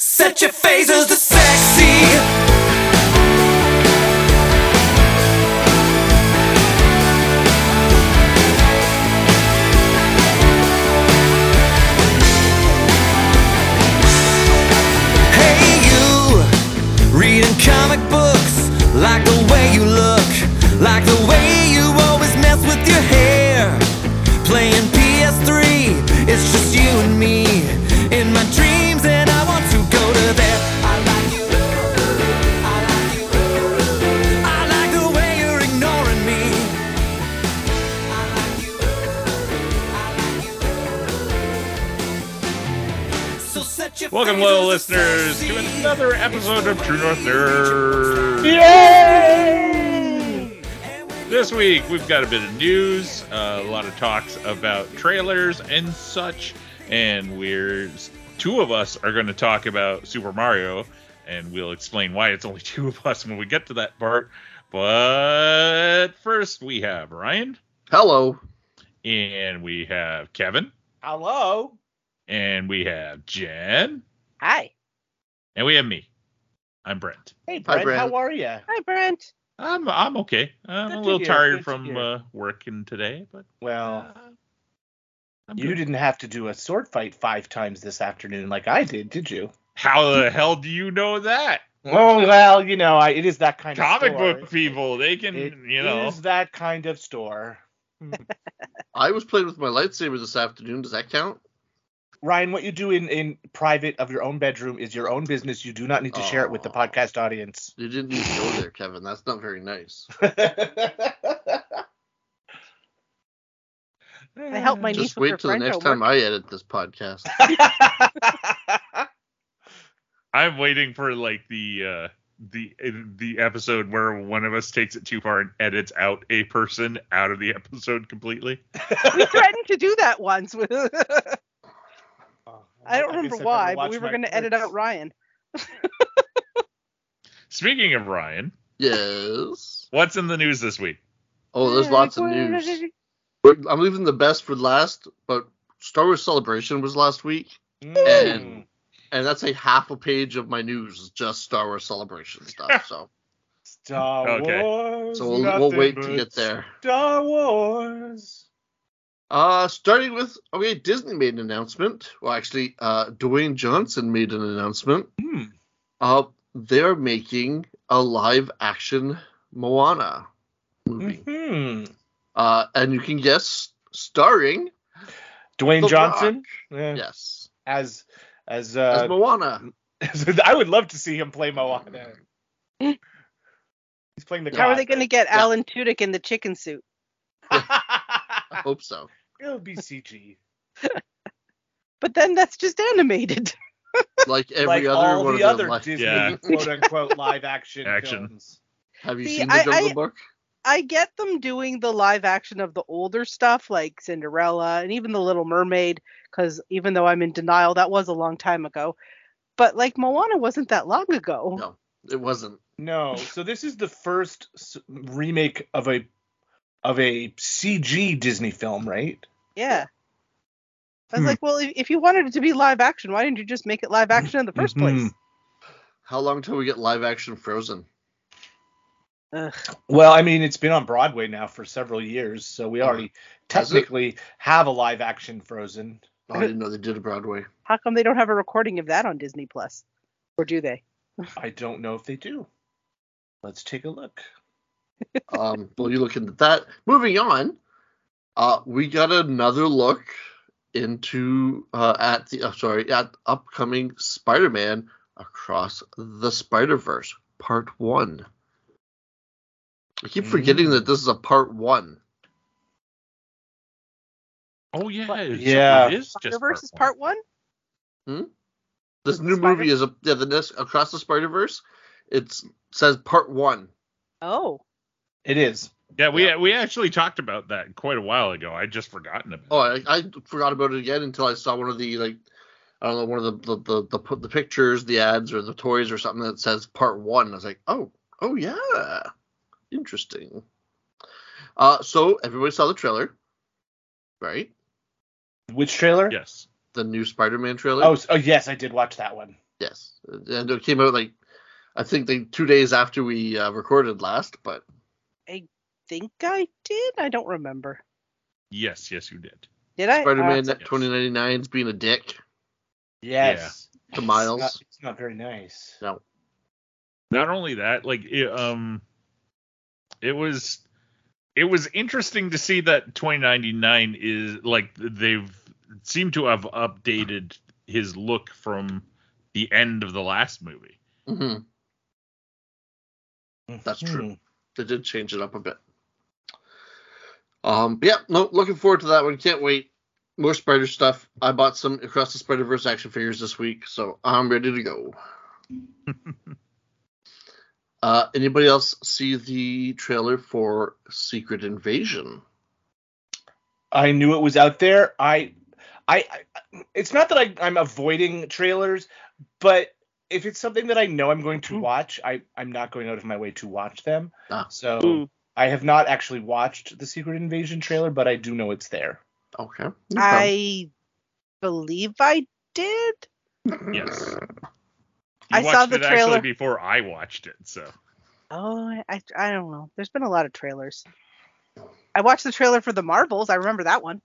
Set your phasers to sexy. Another episode of True North Nerd. This week, we've got a bit of news, uh, a lot of talks about trailers and such, and we're two of us are going to talk about Super Mario, and we'll explain why it's only two of us when we get to that part. But first, we have Ryan, Hello. and we have Kevin, Hello. and we have Jen, Hi. And we have me. I'm Brent. Hey, Brent. Brent. How are you? Hi, Brent. I'm I'm okay. I'm Good a little tired good from hear. uh, working today, but Well, uh, you good. didn't have to do a sword fight five times this afternoon like I did, did you? How the hell do you know that? Oh well, you know, I, it is that kind Comic of. Comic book people, they can, It you know. is that kind of store. I was playing with my lightsaber this afternoon. Does that count? Ryan, what you do in, in private of your own bedroom is your own business. You do not need to share it with the podcast audience. You didn't need to go there, Kevin. That's not very nice. I helped my niece Just wait till the next homework. time I edit this podcast. I'm waiting for like the uh the the episode where one of us takes it too far and edits out a person out of the episode completely. we threatened to do that once. I I don't guess remember I'd why, but we were going to edit out Ryan. Speaking of Ryan, yes. what's in the news this week? Oh, there's lots of news. I'm leaving the best for last, but Star Wars Celebration was last week, Mm. and that's a half a page of my news is just Star Wars Celebration stuff. So, Star Okay. Wars. so we'll, we'll wait to get there. Star Wars. Uh, starting with okay, Disney made an announcement. Well, actually, uh, Dwayne Johnson made an announcement. Hmm. Uh, they're making a live action Moana movie. Hmm. Uh, and you can guess, starring Dwayne The Johnson. Rock. Yeah. Yes, As as as uh, Moana. I would love to see him play Moana. He's playing the. How are they going to get Yeah. Alan Tudyk in the chicken suit? I hope so. It'll be CG. But then that's just animated. Like every like other all one the of other them. Disney Yeah. quote unquote live action, Action. films. have you See, seen the I- Jungle I- Book? I get them doing the live action of the older stuff like Cinderella and even The Little Mermaid, because even though I'm in denial, that was a long time ago. But like Moana wasn't that long ago. No, it wasn't. No, so this is the first remake of a of a CG Disney film, right? Yeah. I was Hmm. like, well, if, if you wanted it to be live action, why didn't you just make it live action in the 1st place? Mhm. How long till we get live action Frozen? Ugh. Well, I mean, it's been on Broadway now for several years, so we already Has it? technically have a live action Frozen. Oh, I didn't know they did a Broadway. How come they don't have a recording of that on Disney Plus? Or do they? I don't know if they do. Let's take a look. Um, well, you look into that. Moving on, uh, we got another look into uh, at the uh, sorry at upcoming Spider-Man across the Spider-Verse Part One. I keep forgetting Mm. that this is a Part One. Oh yeah, What? Yeah. it is just Spider-Verse is part one? Hmm? This new Spider- movie is a yeah the next across the Spider-Verse. It says Part One. Oh. It is. Yeah, we Yeah. we actually talked about that quite a while ago. I just forgotten about. Oh, I, I forgot about it again until I saw one of the like I don't know one of the the the, the, pu- the pictures, the ads, or the toys or something that says Part One. I was like, oh, oh yeah, interesting. Uh, so everybody saw the trailer, right? Which trailer? Yes. The new Spider-Man trailer. Oh, oh, yes, I did watch that one. Yes, and it came out like I think they two days after we uh, recorded last, but I think I did? I don't remember. Yes, yes, you did. Did I? Spider-Man Uh, 2099 is being a dick Yes. to It's Miles. not, it's not very nice. No, Not only that, like it, um, it was it was interesting to see that 2099 is like they've seemed to have updated his look from the end of the last movie. hmm That's true. They did change it up a bit. Um, but yeah, no, looking forward to that one. Can't wait. More Spider stuff. I bought some Across the Spider Verse action figures this week, so I'm ready to go. uh, anybody else see the trailer for Secret Invasion? I knew it was out there. I, I, I it's not that I, I'm avoiding trailers, but if it's something that I know I'm going to watch, I, I'm not going out of my way to watch them. Ah. So Mm. I have not actually watched the Secret Invasion trailer, but I do know it's there. Okay. no. I believe I did. Yes. You I watched saw the it actually trailer. before I watched it, so Oh, I, I I don't know. There's been a lot of trailers. I watched the trailer for the Marvels. I remember that one.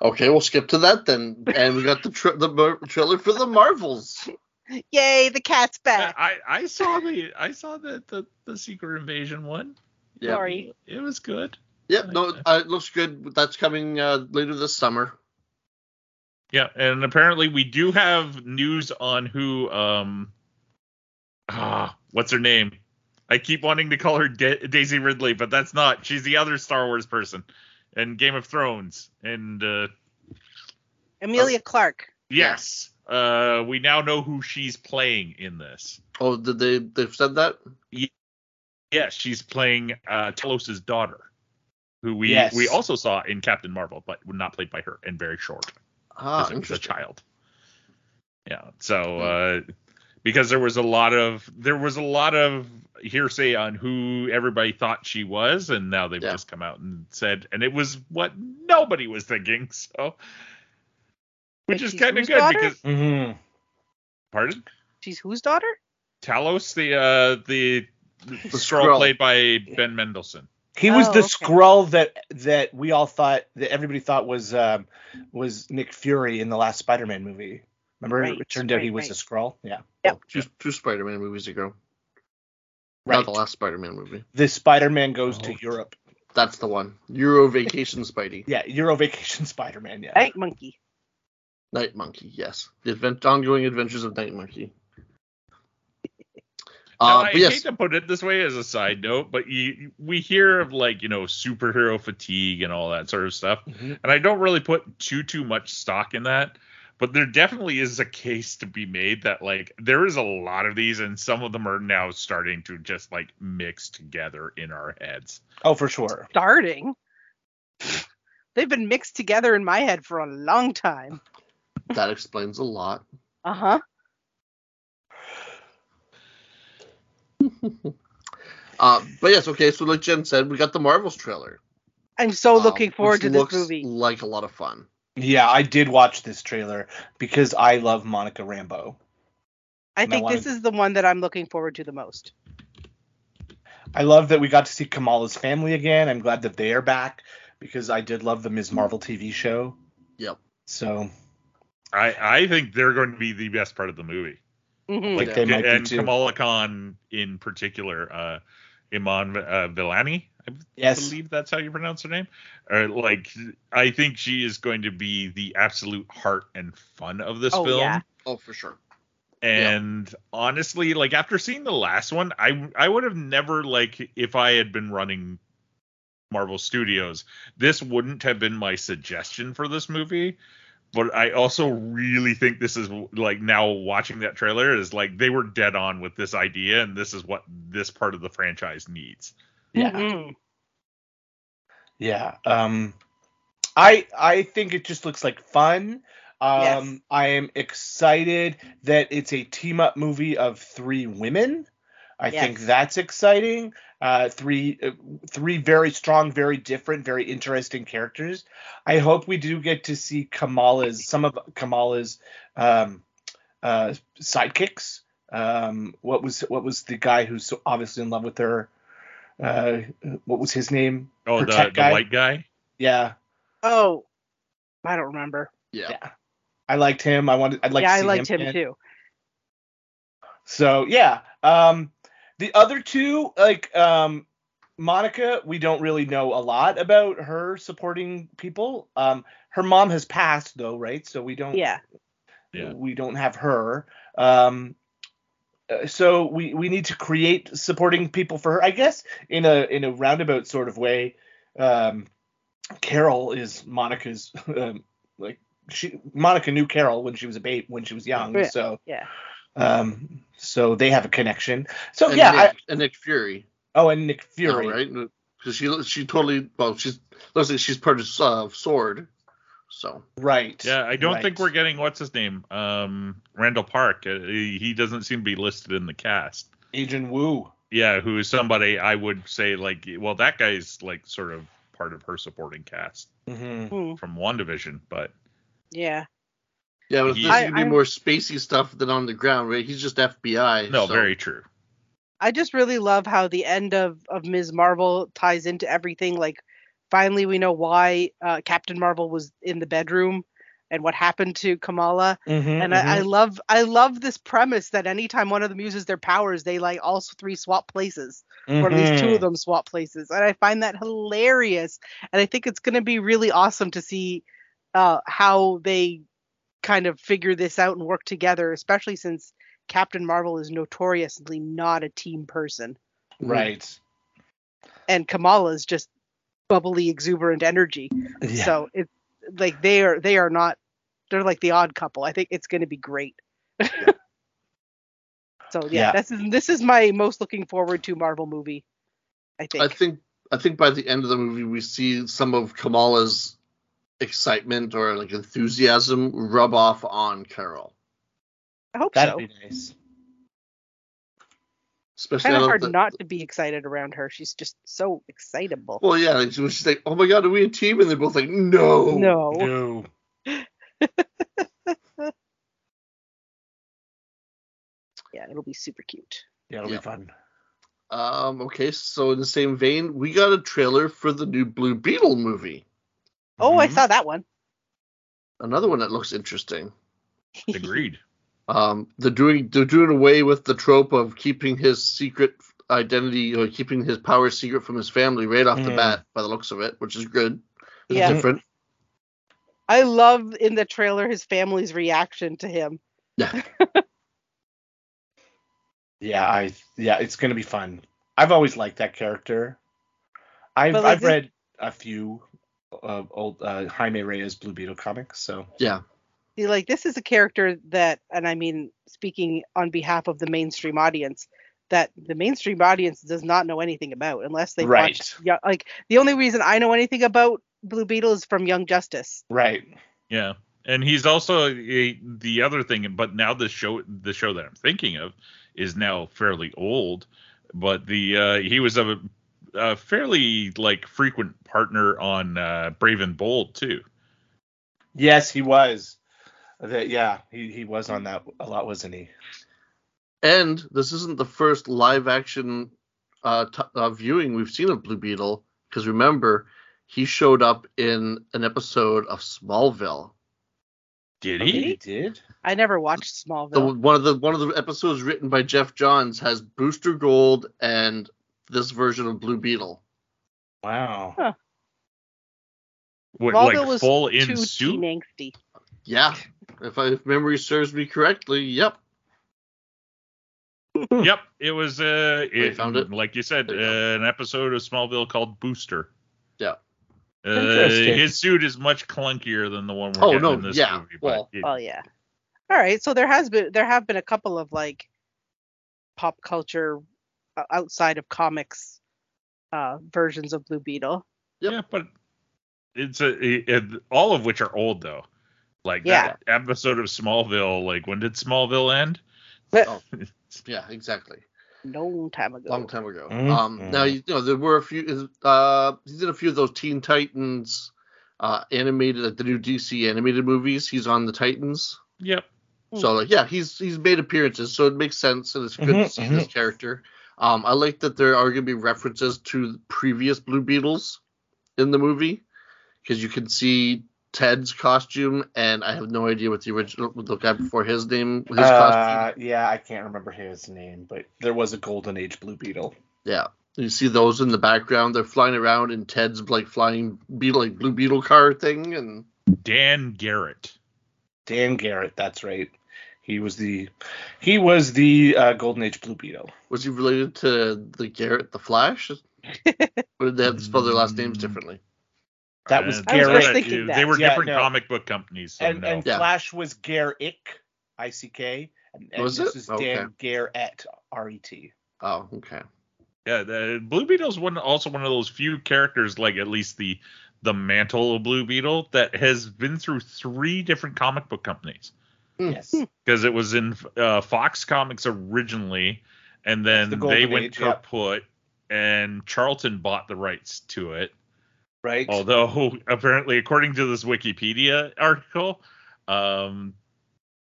Okay, we'll skip to that then. And we got the tra- the mar- trailer for the Marvels. Yay, the cat's back. I I saw the I saw the the, the Secret Invasion one. Yeah. Sorry. It was good. Yep. No, uh, it looks good. That's coming uh, later this summer. Yeah, and apparently we do have news on who um ah what's her name? I keep wanting to call her Da- Daisy Ridley, but that's not. She's the other Star Wars person and Game of Thrones. And uh Emilia Clarke. yes, uh we now know who she's playing in this. Oh, did they? They've said that. Yes, she's playing uh Talos' daughter, who we Yes. we also saw in Captain Marvel, but not played by her and very short. Ah, because it was a child. Yeah. So uh, because there was a lot of there was a lot of hearsay on who everybody thought she was, and now they've Yeah. just come out and said, and it was what nobody was thinking. So, which is kind of good daughter? because Mm-hmm. pardon She's whose daughter? Talos, the uh, the, the The scroll Skrull. played by Ben Mendelsohn. He was Oh, the okay. Skrull that that we all thought that everybody thought was um, was Nick Fury in the last Spider-Man movie. Remember, Right, it turned out he was right. a Skrull. Yeah. Yep. Two, two Spider-Man movies ago. Right. Not the last Spider-Man movie. The Spider-Man goes Oh. to Europe. That's the one. Euro Vacation Spidey. Yeah, Euro Vacation Spider-Man. Yeah. Night Monkey. Night Monkey. Yes. The advent- ongoing adventures of Night Monkey. Now, Uh, I yes, hate to put it this way as a side note, but you, we hear of like you know superhero fatigue and all that sort of stuff, Mhm. and I don't really put too too much stock in that. But there definitely is a case to be made that like there is a lot of these, and some of them are now starting to just like mix together in our heads. Oh, for sure. Starting. They've been mixed together in my head for a long time. That explains a lot. Uh huh. Uh, but yes, okay. So like Jen said, we got the Marvels trailer. I'm so um, looking forward which to this looks movie. Like a lot of fun. Yeah, I did watch this trailer because I love Monica Rambeau. I I think this is the one that I'm looking forward to the most. I love that we got to see Kamala's family again. I'm glad that they are back because I did love the Ms. Marvel TV show. Yep. So I I think they're going to be the best part of the movie. Mhm. like Yeah. they might be and too. Kamala Khan in particular, uh, Iman uh, Vellani, I yes. believe that's how you pronounce her name. Or like, I think she is going to be the absolute heart and fun of this Oh, film. yeah. Oh, for sure. And honestly, like after seeing the last one, I I would have never like if I had been running Marvel Studios, this wouldn't have been my suggestion for this movie. But I also really think this is like now watching that trailer is like they were dead on with this idea, and this is what this part of the franchise needs. Yeah. Mhm. Yeah. Um I I think it just looks like fun. Um Yes. I am excited that it's a team up movie of three women. I think that's exciting. Uh three uh, three very strong, very different, very interesting characters. I hope we do get to see Kamala's some of Kamala's um uh, sidekicks. Um, what was what was the guy who's so obviously in love with her? Uh, what was his name? Oh, Her the, the guy? white guy. Yeah, Oh, I don't remember. Yeah. yeah. I liked him. I wanted. I'd like. yeah, to I liked him, again. too. So yeah. Um, the other two, like um, Monica, we don't really know a lot about her supporting people. Um, her mom has passed though, right? So we don't. Yeah. Yeah. We don't have her. Um, uh, so we we need to create supporting people for her, I guess, in a in a roundabout sort of way. Um, Carol is Monica's um, like she Monica knew Carol when she was a babe when she was young, Yeah. so Yeah. Um, so they have a connection. So and yeah, Nick, I, and Nick Fury. oh, and Nick now, Fury, right? Because she she totally well she's looks like she's part of uh, Sword. So right? Yeah, I don't think we're getting what's his name, um, Randall Park. Uh, he, he doesn't seem to be listed in the cast. Agent Wu. Yeah, who is somebody I would say like, well, that guy's like sort of part of her supporting cast hmm Hmm. from WandaVision, but Yeah. Yeah, but He- this I- should be I'm- more spacey stuff than on the ground, right? He's just FBI. no, so- very true. I just really love how the end of of Ms. Marvel ties into everything. Like, finally, we know why uh, Captain Marvel was in the bedroom and what happened to Kamala. Mm-hmm, And I, I love I love this premise that anytime one of them uses their powers, they like all three swap places, or at least two of them swap places. And I find that hilarious. And I think it's going to be really awesome to see uh, how they kind of figure this out and work together, especially since Captain Marvel is notoriously not a team person, mm. Right. and Kamala is just bubbly, exuberant energy. Yeah. So it's like they are they are not they're like the odd couple. I think it's going to be great. so yeah, Yeah. this is this is my most looking forward to Marvel movie. I think. I think I think by the end of the movie we see some of Kamala's excitement or like enthusiasm rub off on Carol. I hope That'd so. be nice. Especially Kind of of hard the- not to be excited around her. She's just so excitable. Well, yeah, like, she's like, "Oh my God, are we a team?" and they're both like, "No." no. No. Yeah, it'll be super cute. Yeah, it'll Yeah. be fun. Um. Okay, so in the same vein, we got a trailer for the new Blue Beetle movie. Oh, I Mhm. saw that one. Another one that looks interesting. Agreed. Um, they're doing they're doing away with the trope of keeping his secret identity or keeping his power secret from his family right off the Mhm. bat, by the looks of it, which is good. It's Yeah. different. I love in the trailer his family's reaction to him. Yeah. Yeah, I yeah, it's gonna be fun. I've always liked that character. I've But, like, I've this- read a few uh, old uh, Jaime Reyes Blue Beetle comics, so Yeah. See, like this is a character that, and I mean, speaking on behalf of the mainstream audience, that the mainstream audience does not know anything about unless they Right. watch. Yeah, like the only reason I know anything about Blue Beetle is from Young Justice. right. Yeah, and he's also a, the other thing. But now the show, the show that I'm thinking of, is now fairly old. But the uh, he was of a, a fairly like frequent partner on uh, Brave and Bold too. Yes, he was. That yeah, he, he was on that a lot, wasn't he? And this isn't the first live action uh, t- uh, viewing we've seen of Blue Beetle, because remember, he showed up in an episode of Smallville. Did Did he? He did. I never watched The, Smallville. one of the one of the episodes written by Geoff Johns has Booster Gold and this version of Blue Beetle. Wow. Huh. What, Smallville like was full in Too suit? angsty. Yeah, if, I, if memory serves me correctly, yep. Yep, it was uh, it, found it? like you said, uh, There you go. an episode of Smallville called Booster. Yeah. Uh, his suit is much clunkier than the one we're Oh, getting no, in this yeah, movie. well- but it- Oh yeah. All right, so there has been there have been a couple of like pop culture outside of comics uh versions of Blue Beetle. Yep. Yeah, but it's a it, it- all of which are old though. Like Yeah. that episode of Smallville. Like when did Smallville end? Oh, yeah, exactly. Long time ago. Long time ago. Mhm. Um, now you know there were a few. Uh, he did a few of those Teen Titans uh, animated, like the new DC animated movies. He's on the Titans. Yep. So like yeah, he's he's made appearances, so it makes sense and it's good to Mhm, see this character. Um, I like that there are going to be references to previous Blue Beetles in the movie because you can see Ted's costume, and I have no idea what the original what the guy before his name his costume. Uh, yeah, I can't remember his name, but there was a Golden Age Blue Beetle. Yeah, you see those in the background. They're flying around in Ted's like flying beetle like Blue Beetle car thing, and Dan Garrett. Dan Garrett, that's right. He was the he was the uh, Golden Age Blue Beetle. was he related to the Garrett the Flash? or did they have to spell their last names differently? That was Uh, I was Garrett. just They were Yeah, different no. comic book companies. So and no. and Yeah. Flash was Garrick, I C K, and, and Was this it? is Okay. Dan Garrett, R E T. Oh, okay. Yeah, the Blue Beetle's one also one of those few characters, like at least the the mantle of Blue Beetle, that has been through three different comic book companies. Hmm. Yes. Because it was in uh, Fox Comics originally, and then The they went Age, yeah. kaput, and Charlton bought the rights to it. Right. Although apparently, according to this Wikipedia article, um,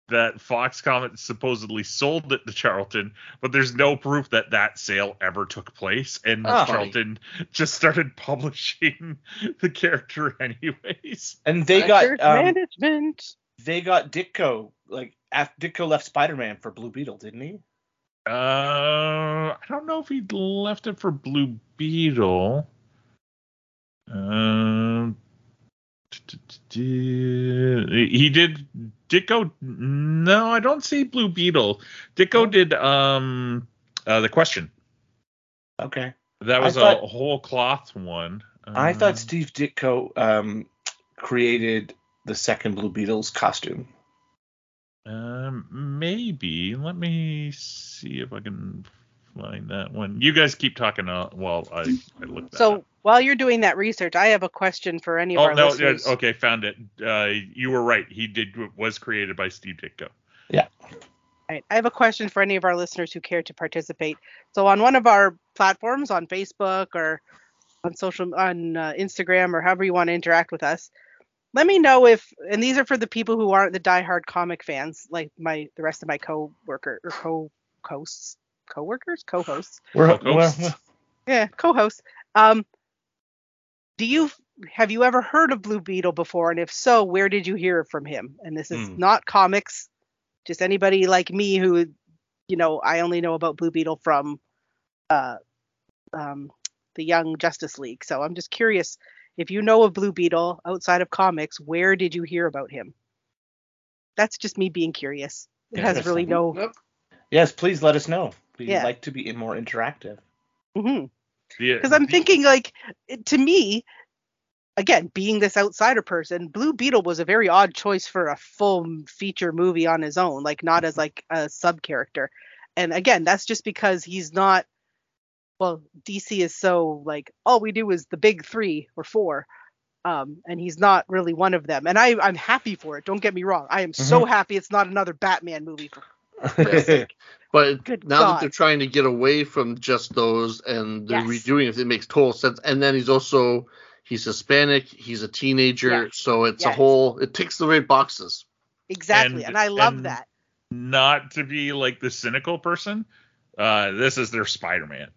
that Fox Comics supposedly sold it to Charlton, but there's no proof that that sale ever took place, and That's funny. Charlton just started publishing the character anyways. and they Record got um, management. They got Ditko like after Ditko left Spider Man for Blue Beetle, didn't he? Uh, I don't know if he left it for Blue Beetle. Um, he did Ditko. No, I don't see Blue Beetle. Ditko did um uh, the question. Okay. That was thought- a whole cloth one. I Um, thought Steve Ditko um, created the second Blue Beetle's costume. Um, maybe. Let me see if I can find that one. You guys keep talking uh, while I, I look that So up. while you're doing that research, I have a question for any of Oh our no! listeners. yeah, okay, found it. Uh, you were right. He did was created by Steve Ditko. Yeah. Right. I have a question for any of our listeners who care to participate. So on one of our platforms, on Facebook or on social, on uh, Instagram or however you want to interact with us, let me know if, and these are for the people who aren't the diehard comic fans, like my the rest of my co-worker or co hosts, co-workers, co-hosts, We're, Co-hosts. we're- yeah, co-hosts. Um, do you have you ever heard of Blue Beetle before? And if so, where did you hear from him? And this is Hmm. not comics, just anybody like me who, you know, I only know about Blue Beetle from, uh, um, the Young Justice League. So I'm just curious if you know of Blue Beetle outside of comics, where did you hear about him? That's just me being curious. It has really no. Yep. yes, please let us know. We'd Yeah. like to be more interactive. Mhm. Yeah, because I'm thinking like to me, again, being this outsider person, Blue Beetle was a very odd choice for a full feature movie on his own, like not as like a sub character. And again, that's just because he's not. Well, DC is so like all we do is the big three or four, um, and he's not really one of them. And I I'm happy for it. Don't get me wrong. I am so happy it's not another Batman movie. For, Yes. But Good now that they're trying to get away from just those and they're Yes. redoing it, it makes total sense. And then he's also he's Hispanic, he's a teenager, Yes. so it's a whole it ticks the right boxes. exactly, And- and, I love and- that. not to be like the cynical person. Uh, this is their Spider-Man.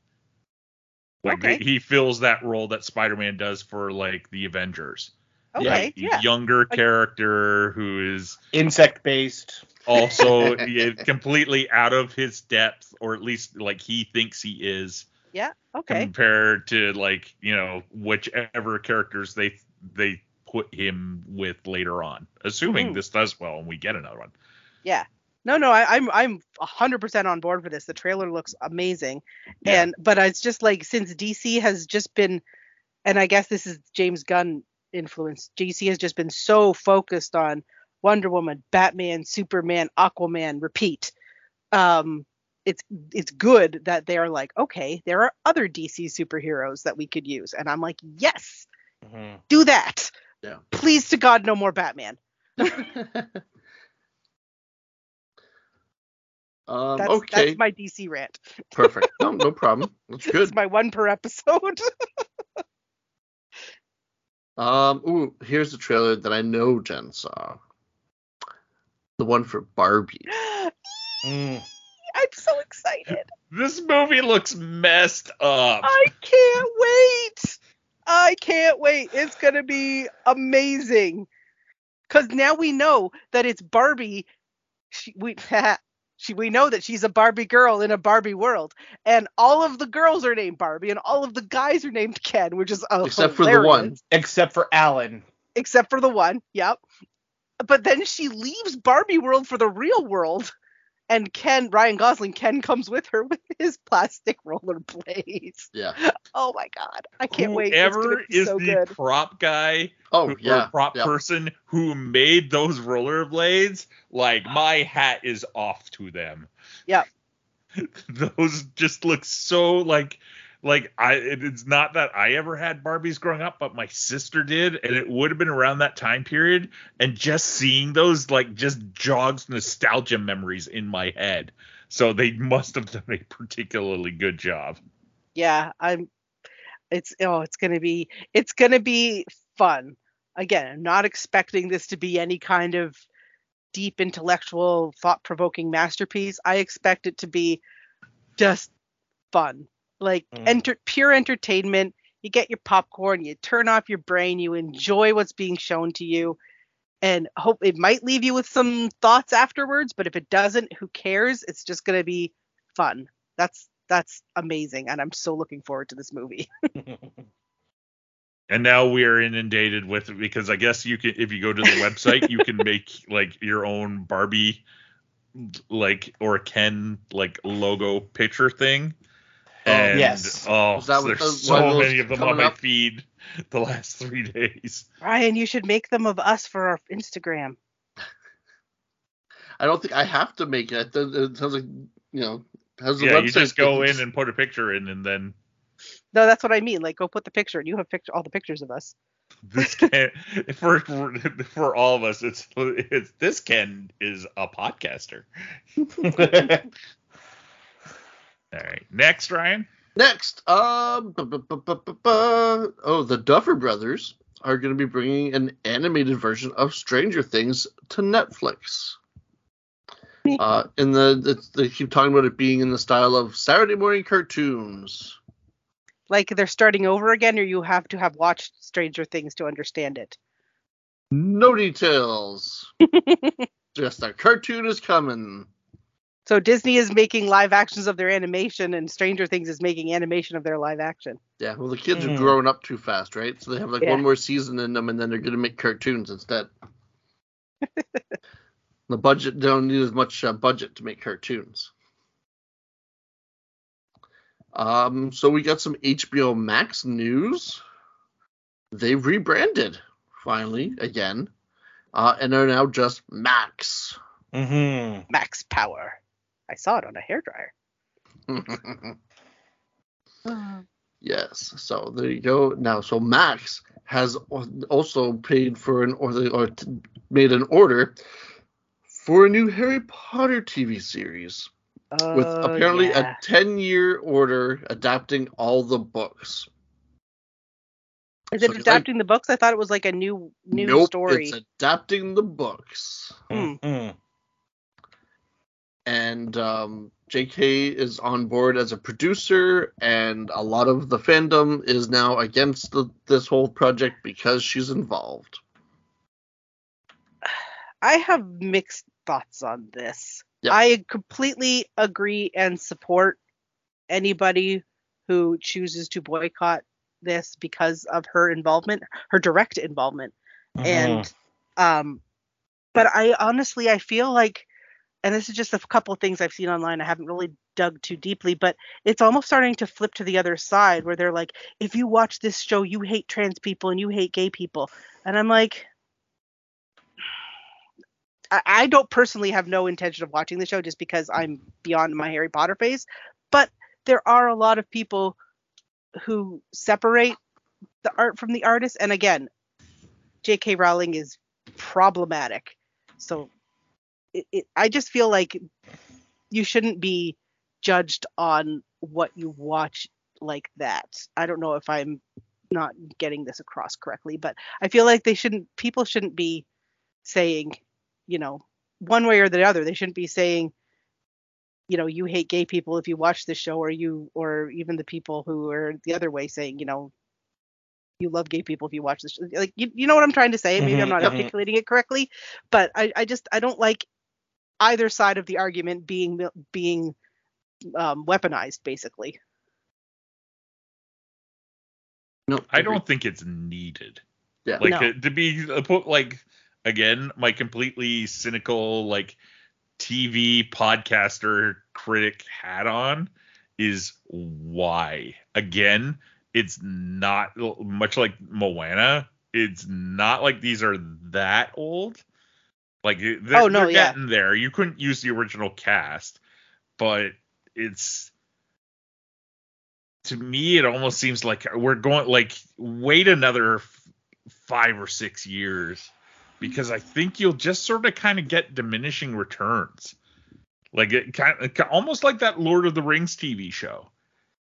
Like Okay. he fills that role that Spider-Man does for like the Avengers. Okay, Like, yeah. Younger Like- character who is Insect based. also completely out of his depth, or at least like he thinks he is, Yeah. Okay. compared to like you know whichever characters they they put him with later on. Assuming Mhm. this does well and we get another one. Yeah. No, no, I, I'm I'm hundred percent on board for this. The trailer looks amazing, Yeah. and but it's just like since DC has just been, and I guess this is James Gunn influence. DC has just been so focused on Wonder Woman, Batman, Superman, Aquaman, repeat. Um, it's it's good that they're like, okay, there are other DC superheroes that we could use, and I'm like, yes, Mhm. do that. Yeah. Please to God, no more Batman. Um, That's okay, that's my DC rant. perfect. No, no problem. That's It's good. my one per episode. Um, ooh, here's the trailer that I know Jen saw. The one for Barbie. Mm. I'm so excited. This movie looks messed up. I can't wait. I can't wait. It's gonna be amazing. Cause now we know that it's Barbie. She, we she we know that she's a Barbie girl in a Barbie world, and all of the girls are named Barbie, and all of the guys are named Ken, which is uh, Except for the one. Except for Alan. Except for the one. Yep. But then she leaves Barbie world for the real world. And Ken, Ryan Gosling, Ken comes with her with his plastic rollerblades. Yeah. Oh my god. I can't wait. It's Whoever gonna be is so the good. prop guy Oh who- yeah. or prop yeah. person who made those rollerblades, like my hat is off to them. Yeah. those just look so like like I it- it's not that I ever had Barbies growing up, but my sister did, and it would have been around that time period. And just seeing those like just jogs nostalgia memories in my head. So they must have done a particularly good job. yeah i'm it's oh it's gonna be it's gonna be fun again i'm not expecting this to be any kind of deep intellectual thought-provoking masterpiece i expect it to be just fun like Mm. enter pure entertainment. You get your popcorn you turn off your brain you enjoy what's being shown to you. And hope it might leave you with some thoughts afterwards but if it doesn't who cares? It's just going to be fun. That's that's amazing and i'm so looking forward to this movie. And now we are inundated with because I guess you can if you go to the website you can make like your own Barbie like or Ken like logo picture thing. Oh, And, yes. Oh, Is that what there's those- so many of them on my up? feed the last three days. ryan you should make them of us for our instagram I don't think I have to make it. It, it sounds like you know. Has the Yeah, website you just go things- in and put a picture in, and then no that's what i mean like go put the picture and you have picture all the pictures of us this can for for all of us. It's it's this Ken is a podcaster. All right, next Ryan. Next, um, bu- bu- bu- bu- bu- bu- oh, the Duffer Brothers are going to be bringing an animated version of Stranger Things to Netflix. Uh, in the it's, they keep talking about it being in the style of Saturday morning cartoons. like they're starting over again or you have to have watched stranger things to understand it No details. Just a cartoon is coming. So disney is making live actions of their animation and stranger things is making animation of their live action Yeah, well, the kids Mhm. are growing up too fast, right? So they have like Yeah. one more season in them, and then they're going to make cartoons instead. the budget they don't need as much uh, budget to make cartoons. Um, so we got some HBO Max news. They've rebranded finally again, uh, and are now just Max. Mm-hmm. max power i saw it on a hairdryer Yes. So there you go. Now, so Max has also paid for an or, or t- made an order for a new Harry Potter TV series with Oh, apparently yeah. a 10-year order adapting all the books. is so it it's adapting the books i thought it was like a new new nope, story it's adapting the books. Hmm. hmm And um, J.K. is on board as a producer, and a lot of the fandom is now against the, this whole project because she's involved. I have mixed thoughts on this. Yep. I completely agree and support anybody who chooses to boycott this because of her involvement, her direct involvement. And um but I honestly I feel like and this is just a couple of things I've seen online. I haven't really dug too deeply, but it's almost starting to flip to the other side where they're like, if you watch this show, you hate trans people and you hate gay people. And I'm like, I, I don't personally have no intention of watching the show just because I'm beyond my Harry Potter phase. But there are a lot of people who separate the art from the artist. And again, J.K. Rowling is problematic. So it, it, I just feel like you shouldn't be judged on what you watch like that. I don't know if I'm not getting this across correctly, but I feel like they shouldn't people shouldn't be saying, you know, one way or the other. They shouldn't be saying, you know, you hate gay people if you watch this show, or you, or even the people who are the other way saying, you know, you love gay people if you watch this. Show. Like, you, you know what I'm trying to say? Maybe I'm Mhm, not yep. articulating it correctly, but I, I just I don't like either side of the argument being being um, weaponized, basically. No, I don't think it's needed. Yeah. Like No. uh, to be uh, put like again, my completely cynical like TV podcaster critic hat on is why. Again, it's not much like Moana. It's not like these are that old. Like oh, they're, Oh, no, they're yeah. getting there. You couldn't use the original cast, but it's to me it almost seems like we're going like wait another f- five or six years because I think you'll just sort of kind of get diminishing returns. Like it kind of almost like that Lord of the Rings TV show,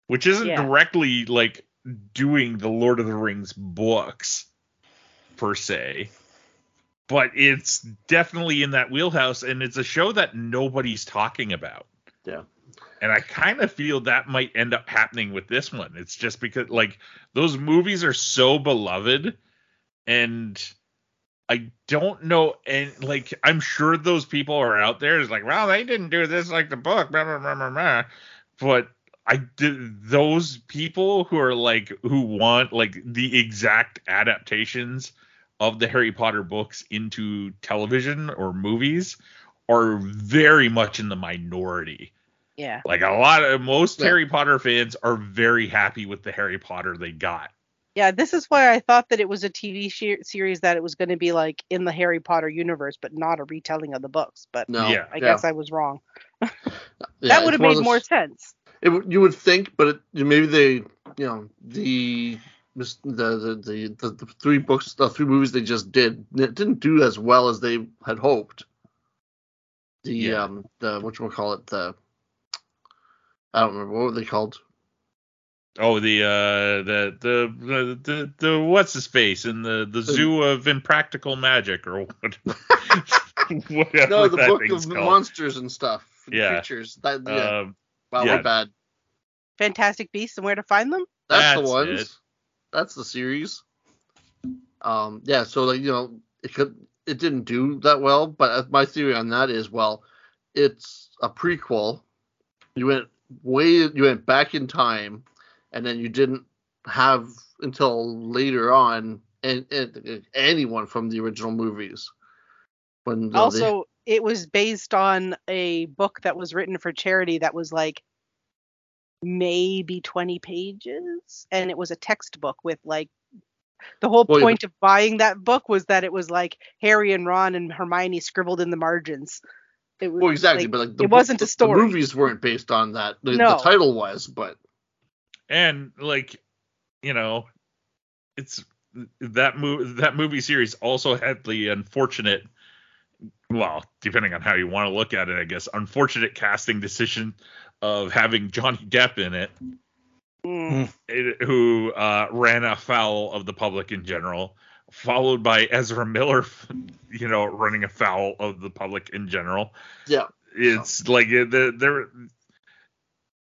which isn't Yeah. directly like doing the Lord of the Rings books per se, but it's definitely in that wheelhouse and it's a show that nobody's talking about. Yeah. And I kind of feel that might end up happening with this one. It's just because like those movies are so beloved and I don't know and like I'm sure those people are out there is like, well, they didn't do this like the book, blah blah blah blah. But I did those people who are like who want like the exact adaptations of the Harry Potter books into television or movies are very much in the minority. Yeah. Like a lot of most Yeah. Harry Potter fans are very happy with the Harry Potter they got. Yeah, this is why I thought that it was a TV she- series that it was going to be like in the Harry Potter universe, but not a retelling of the books. But No. Yeah. I guess I was wrong. Yeah, that would have made of more sense. It, you would think, but it, maybe they, you know, the the the the, the, the three books, the three movies they just did, it didn't do as well as they had hoped. The Yeah. um the what you call it the I don't remember what were they called. Oh, the uh the the the the, the what's his face in the the zoo of impractical magic or whatever. whatever No, the that book of called. monsters and stuff. and Yeah. Creatures. That yeah. Um, wow, yeah. my bad. Fantastic Beasts and Where to Find Them. That's, the That's ones. it. That's the series. Um, yeah. So like you know, it could it didn't do that well, but uh, my theory on that is well, it's a prequel. You went way you went back in time, and then you didn't have until later on and, and anyone from the original movies. When know, they- Also, it was based on a book that was written for charity that was like maybe 20 pages, and it was a textbook with like the whole Well, yeah, point of buying that book was that it was like Harry and Ron and Hermione scribbled in the margins. It was well, exactly, like, but like the it wasn't a story. The movies weren't based on that. The, No. the title was, but and like you know it's that movie that movie series also had the unfortunate well depending on how you want to look at it i guess unfortunate casting decision of having johnny depp in it, Mm. it who uh, ran afoul of the public in general followed by ezra miller you know running afoul of the public in general yeah. it's like uh, the, there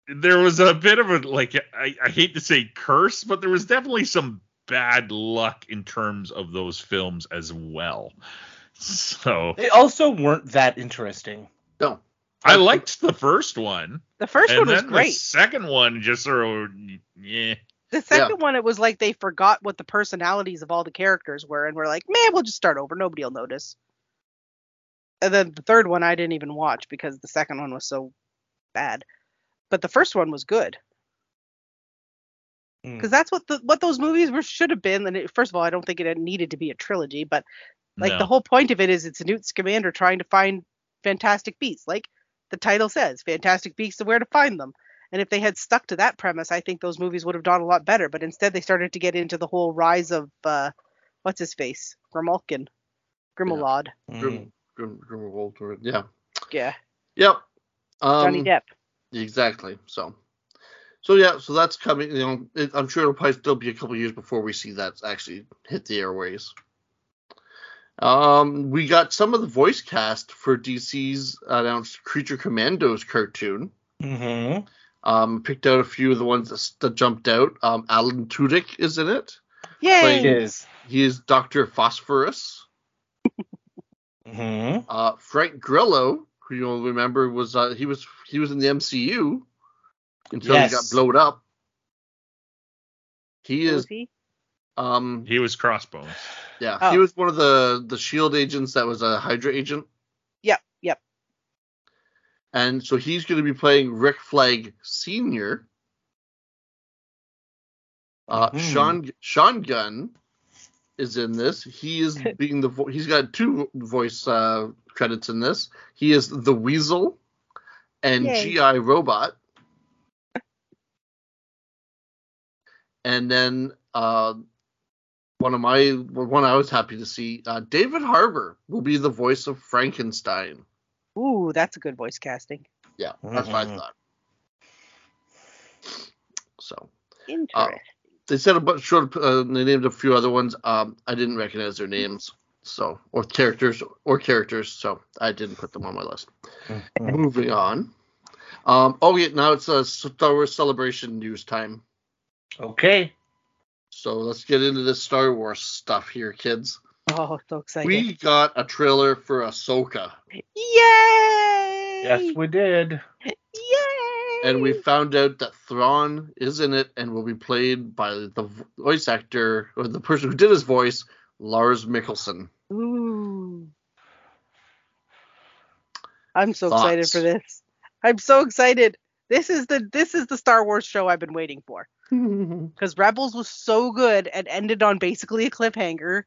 there was a bit of a like I, I hate to say curse but there was definitely some bad luck in terms of those films as well so They also weren't that interesting. No. I liked the first one The first and one was great. the second one just sort of yeah The second one, it was like they forgot what the personalities of all the characters were, and we're like, man, we'll just start over. Nobody will notice. And then the third one, I didn't even watch because the second one was so bad. But the first one was good Mm. because that's what the what those movies were should have been. And it, first of all, I don't think it needed to be a trilogy, but like no. the whole point of it is it's Newt Scamander trying to find fantastic beasts, like the title says, fantastic beasts and where to find them. And if they had stuck to that premise, I think those movies would have done a lot better. But instead, they started to get into the whole rise of uh, what's his face, Grimalkin, Grimmelod. Mm. Grim, Grim, Grimwald, or yeah. Yeah, Yep. Um, Johnny Depp. Exactly. So, so yeah. So that's coming. You know, it, I'm sure it'll probably still be a couple years before we see that actually hit the airways. Um, we got some of the voice cast for DC's announced Creature Commandos cartoon. Mm-hmm. Um, picked out a few of the ones that, that jumped out. Um, Alan Tudyk is in it. Yay! he Is. He is Doctor Phosphorus. Mm-hmm. Uh, Frank Grillo, who you'll remember was uh, he was he was in the MCU until Yes. he got blown up. He Was is he? um He was Crossbones. Yeah Oh. he was one of the the Shield agents that was a Hydra agent. Yep, yep. And so he's going to be playing Rick Flag Senior. Uh, Mhm. Sean Sean Gunn is in this. He is being the vo- he's got two voice uh, credits in this. He is the Weasel and Yay. GI Robot. And then uh, one of my one I was happy to see uh, David Harbour will be the voice of Frankenstein. Ooh, that's a good voice casting. Yeah, that's what I Mhm. thought. So Interesting. they said a bunch, short, uh, they named a few other ones. Um, I didn't recognize their names, so or characters or characters, so I didn't put them on my list. Mm-hmm. Moving on. Um, oh yeah, now it's a Star Wars Celebration news time. Okay. So let's get into this Star Wars stuff here, kids. oh, so excited. We got a trailer for Ahsoka, Yay! Yes, we did. Yay! and we found out that Thrawn is in it and will be played by the voice actor or the person who did his voice, Lars Mikkelsen. Ooh. I'm so Thoughts? excited for this. I'm so excited. This is the this is the Star Wars show I've been waiting for. Because Rebels was so good and ended on basically a cliffhanger,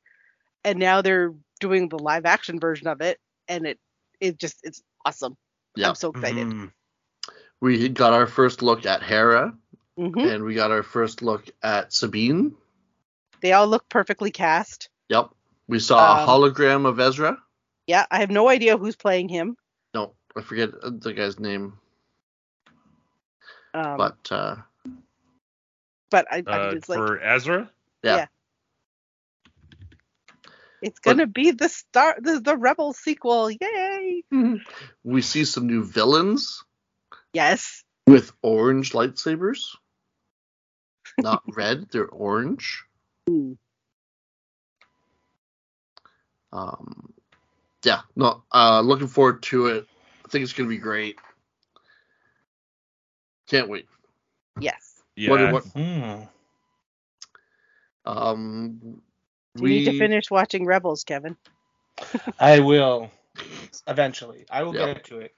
and now they're doing the live action version of it, and it it just it's awesome. Yeah. I'm so excited. Mhm. We got our first look at Hera, hmm and we got our first look at Sabine. They all look perfectly cast. Yep. We saw a Um, hologram of Ezra. Yeah, I have no idea who's playing him. No, I forget the guy's name, Um, but, but uh, I, I Uh, mean, it's like for Ezra. yeah. Yeah. it's gonna be the star the, the Rebel sequel. Yay! we see some new villains Yes. with orange lightsabers. Not red, they're orange. Ooh. Um, yeah, no, uh, looking forward to it. I think it's gonna be great. Can't wait. Yes. Yeah. What, what, Mhm. um, You need to finish watching Rebels, Kevin. I will eventually. I will Yep. get to it.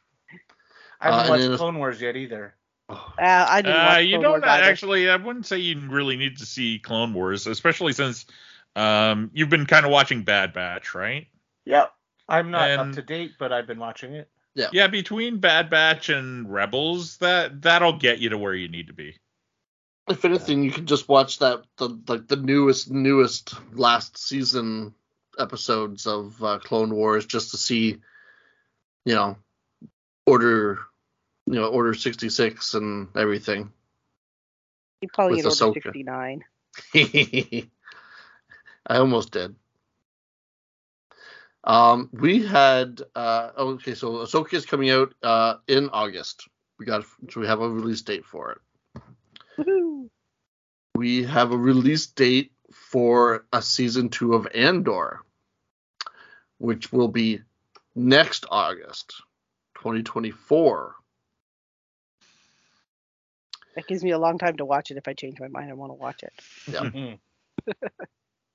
I Uh, haven't and watched Clone Wars yet either. Oh, Uh, I didn't Uh, you Clone don't Wars actually. I wouldn't say you really need to see Clone Wars, especially since um, you've been kind of watching Bad Batch, right? Yep. I'm not And- up to date, but I've been watching it. Yeah. Yeah, between Bad Batch and Rebels, that that'll get you to where you need to be. If anything, you can just watch that the like the newest newest last season episodes of uh, Clone Wars just to see, you know, order, you know, Order sixty six and everything. You probably get Order Ahsoka. 69. I almost did. Um, we had uh, okay, so Ahsoka is coming out uh in August. We got so we have a release date for it. Woohoo! we have a release date for a season two of Andor, which will be next August, 2024. That gives me a long time to watch it. If I change my mind, I want to watch it. Yeah.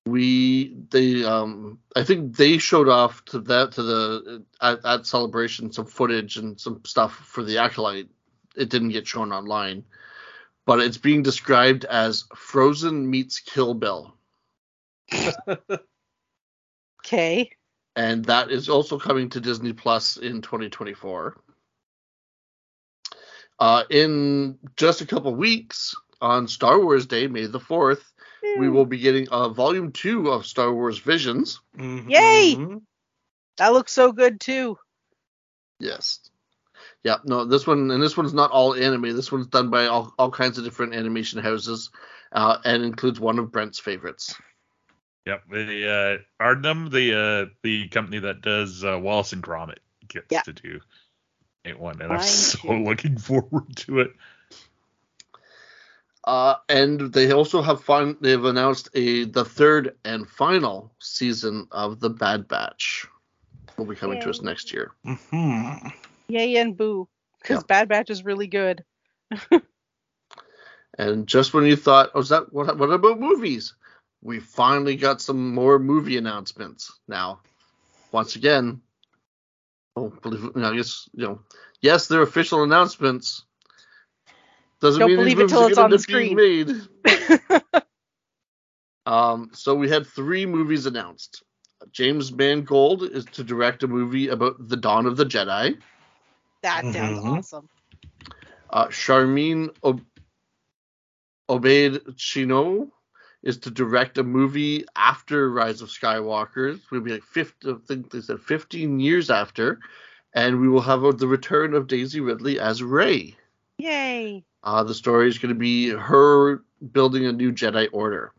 We they um I think they showed off to that to the at, at celebration some footage and some stuff for the acolyte. It didn't get shown online, but it's being described as Frozen meets Kill Bill. Okay. and that is also coming to Disney Plus in 2024. Uh, in just a couple weeks, on Star Wars Day, May the 4th, we will be getting uh, Volume 2 of Star Wars Visions. Yay! Mhm. That looks so good too. Yes. Yeah, no, this one, and this one's not all anime. This one's done by all, all kinds of different animation houses uh, and includes one of Brent's favorites. Yep. The uh, Aardman, the uh, the company that does uh, Wallace and Gromit, gets Yeah. to do a one, and I'm Mine so too. looking forward to it. Uh, and they also have fun. They've announced a the third and final season of the Bad Batch will be coming to us next year. Mhm. Yay and boo. Because Yeah. Bad Batch is really good. And just when you thought, oh, is that what? What about movies? We finally got some more movie announcements. Now, once again, oh, believe I guess you know, yes, they're official announcements. Doesn't Don't mean believe it till it's on the be Made. Um, so we had three movies announced. James Mangold is to direct a movie about the dawn of the Jedi. That sounds Mhm. awesome. Uh, Sharmeen Ob- Obaid Chinoy is to direct a movie after Rise of Skywalker. It will be like 50, I think they said 15 years after, and we will have uh, the return of Daisy Ridley as Rey. Yay. Uh, the story is going to be her building a new Jedi Order.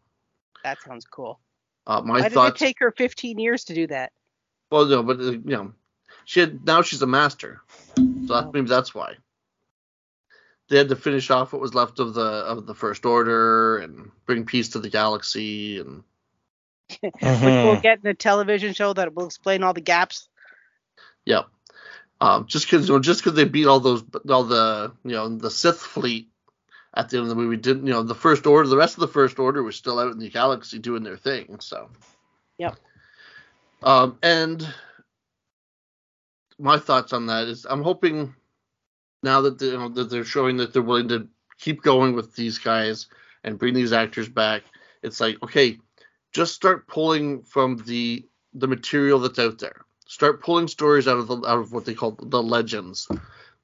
That sounds cool. Uh, my Why thoughts. did it take her 15 years to do that? Well, no, but uh, you know, she had now she's a master, so that, maybe that's why. They had to finish off what was left of the of the First Order and bring peace to the galaxy, and Which Hmm. we'll get in a television show that will explain all the gaps. yeah, um, just because you know, just because they beat all those all the you know the Sith fleet at the end of the movie didn't you know the First Order, the rest of the First Order was still out in the galaxy doing their thing, so. Yep. Um, and my thoughts on that is I'm hoping now that, they, you know, that they're showing that they're willing to keep going with these guys and bring these actors back. It's like okay, just start pulling from the the material that's out there. Start pulling stories out of the out of what they call the legends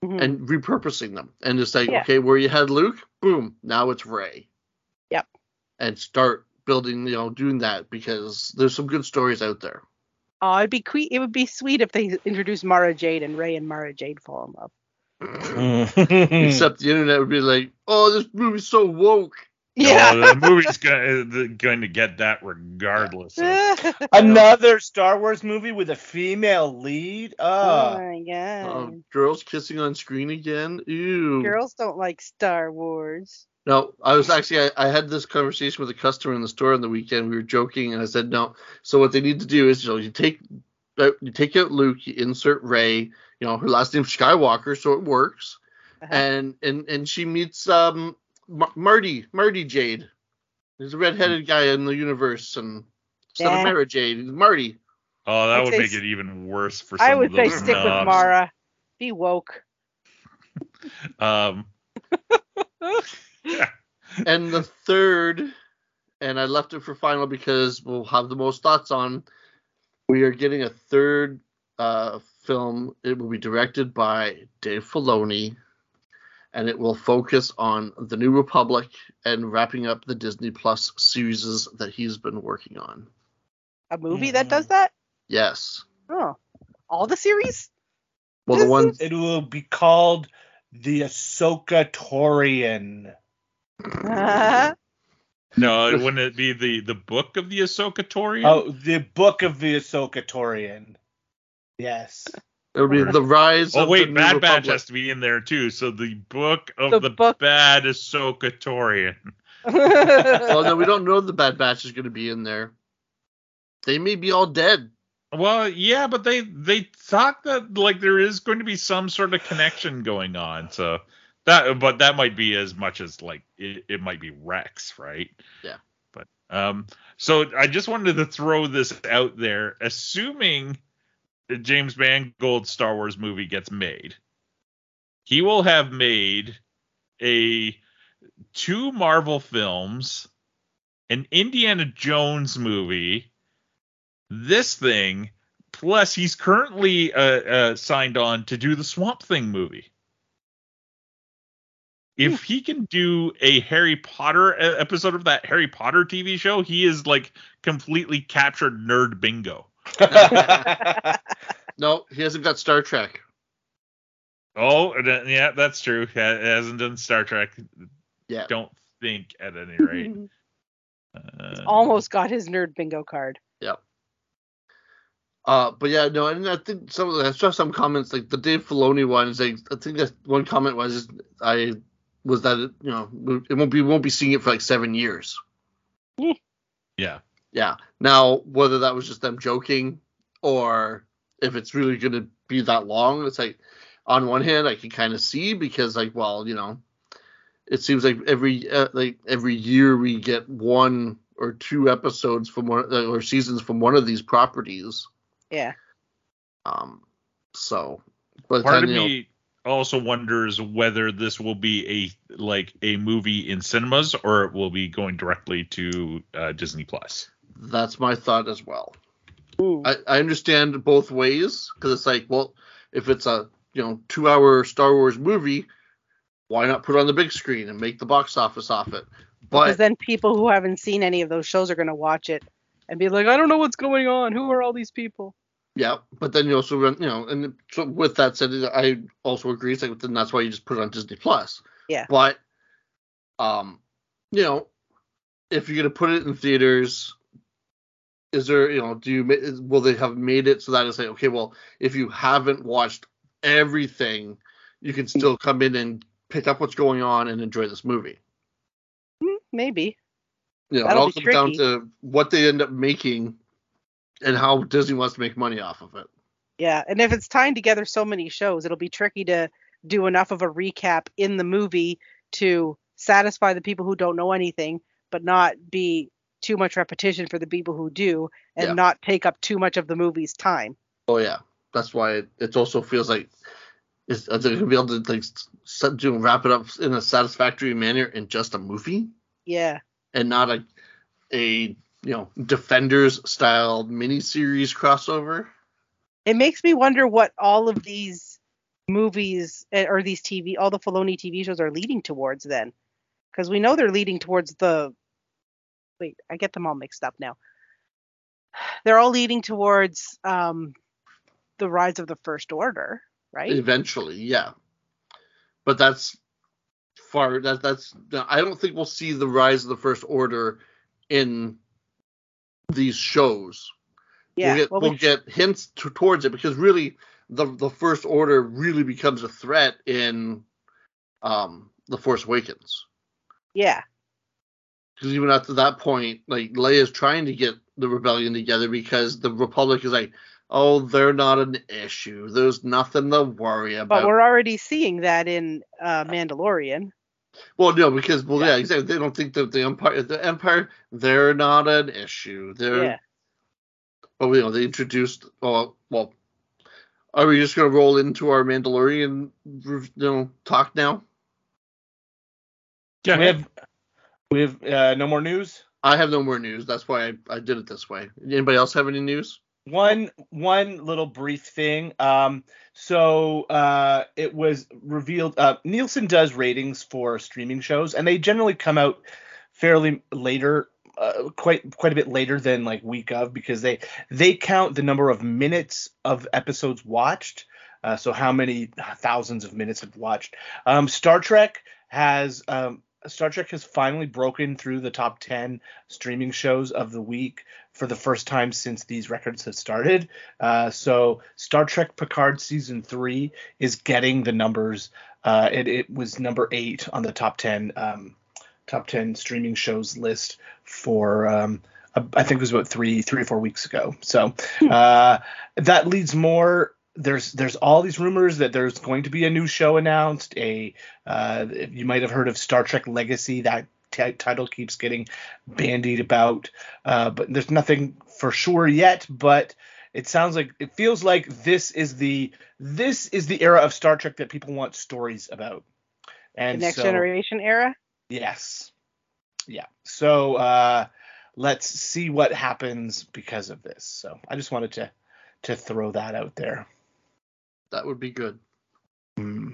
Mhm. and repurposing them. And just like Yeah. okay, where you had Luke, boom, now it's Rey. Yep. And start building, you know, doing that because there's some good stories out there. Oh, it'd be que- it would be sweet if they introduced Mara Jade and Rey and Mara Jade fall in love. Except the internet would be like, "Oh, this movie's so woke." Yeah. Oh, the movie's going, going to get that regardless. Of, Another Star Wars movie with a female lead. oh Uh, my god. Um, girls kissing on screen again. Ew. Girls don't like Star Wars. No, I was actually I, I had this conversation with a customer in the store on the weekend. We were joking, and I said no. So what they need to do is you know you take out- you take out Luke, you insert Rey. You know her last name's Skywalker, so it works. Uh-huh. And and and she meets um Mar- Marty Marty Jade. There's a redheaded guy in the universe, and instead Yeah. of Mara Jade, he's Marty. oh, that I'd would make s- it even worse for some I would of say those stick with. Mara. Be woke. Um, and the third, and I left it for final because we'll have the most thoughts on. We are getting a third uh, film. It will be directed by Dave Filoni, and it will focus on the New Republic and wrapping up the Disney Plus series that he's been working on. A movie that Mhm. does that? Yes. Oh. All the series? Well, the This one. is- it will be called the Ahsoka Torian. Uh, no, wouldn't it be the the book of the Ahsoka Torian? Oh, the book of the Ahsoka Torian. Yes. It'll be the rise Oh of wait, the New Bad Batch Republic. has to be in there too. So the book of The the, book- bad Ahsoka Torian. Well, no, we don't know the Bad Batch is going to be in there. They may be all dead. Well, yeah, but they they talk that like there is going to be some sort of connection going on. So that, but that might be as much as like it, it might be Rex, right? Yeah. But um, so I just wanted to throw this out there, assuming the James Mangold Star Wars movie gets made, he will have made a two Marvel films, an Indiana Jones movie, this thing, plus he's currently uh, uh, signed on to do the Swamp Thing movie. If he can do a Harry Potter episode of that Harry Potter TV show, he is like completely captured nerd bingo. No, he hasn't got Star Trek. Oh, yeah, that's true. He hasn't done Star Trek. Yeah. Don't think at any rate. Uh, Almost got his nerd bingo card. Yep. Uh, but yeah, no, and I think some of the, I saw some comments like the Dave Filoni ones. Like, I think that one comment was I was that it, you know it won't be won't be seeing it for like seven years. yeah. Yeah. Now whether that was just them joking or if it's really going to be that long, it's like on one hand I can kind of see because like well you know it seems like every uh, like every year we get one or two episodes from one uh, or seasons from one of these properties. Yeah. Um. So, but Part then, of you know, me also wonders whether this will be a like a movie in cinemas or it will be going directly to uh, Disney Plus. that's my thought as well. I, I understand both ways because it's like, well, if it's a you know two hour Star Wars movie, why not put it on the big screen and make the box office off it? Because But then people who haven't seen any of those shows are gonna watch it and be like, I don't know what's going on. Who are all these people? Yeah, but then you also run, you know, and so with that said, I also agree. It's like then that's why you just put it on Disney Plus. Yeah. But, um, you know, if you're gonna put it in theaters, is there, you know, do you will they have made it so that it's like, okay, well, if you haven't watched everything, you can still come in and pick up what's going on and enjoy this movie. Hmm, maybe. You know, it all comes down to what they end up making and how Disney wants to make money off of it. Yeah, and if it's tying together so many shows, it'll be tricky to do enough of a recap in the movie to satisfy the people who don't know anything, but not be too much repetition for the people who do, and Yeah. not take up too much of the movie's time. Oh yeah, that's why it, it also feels like is are they gonna be able to like s- do wrap it up in a satisfactory manner in just a movie Yeah. and not a a you know Defenders style miniseries crossover. It makes me wonder what all of these movies eh, or these TV, all the Filoni TV shows are leading towards then. Because we know they're leading towards the. Wait, I get them all mixed up now. They're all leading towards um, the rise of the First Order, right? Eventually, yeah. But that's far that that's I don't think we'll see the rise of the First Order in these shows. Yeah. we'll get, well, we'll we- get hints to, towards it because really the the first order really becomes a threat in um the Force Awakens yeah. because even after that point like Leia's trying to get the rebellion together because the Republic is like oh they're not an issue there's nothing to worry about. But we're already seeing that in uh, Mandalorian. Well no because well yeah. Yeah. exactly they don't think that the empire the empire they're not an issue they're Yeah. But you know, they introduced. Well, well, are we just gonna roll into our Mandalorian, you know, talk now? Yeah. We have we have uh, no more news. I have no more news. That's why I, I did it this way. Anybody else have any news? One one little brief thing. Um, so uh, it was revealed. Uh, Nielsen does ratings for streaming shows, and they generally come out fairly later, uh, quite quite a bit later than like week of, because they they count the number of minutes of episodes watched. Uh, so how many thousands of minutes have watched? Um, Star Trek has um, Star Trek has finally broken through the top 10 streaming shows of the week for the first time since these records have started. Uh, so Star Trek Picard season three is getting the numbers. Uh, it, it was number eight on the top 10 um, top 10 streaming shows list for um, I think it was about three three or four weeks ago. So uh, that leads more. There's there's all these rumors that there's going to be a new show announced. A uh, you might have heard of Star Trek Legacy. That t- title keeps getting bandied about, uh, but there's nothing for sure yet. But it sounds like it feels like this is the this is the era of Star Trek that people want stories about. The And next so, generation era. Yes. Yeah. So uh, let's see what happens because of this. So I just wanted to to throw that out there. That would be good. Hmm.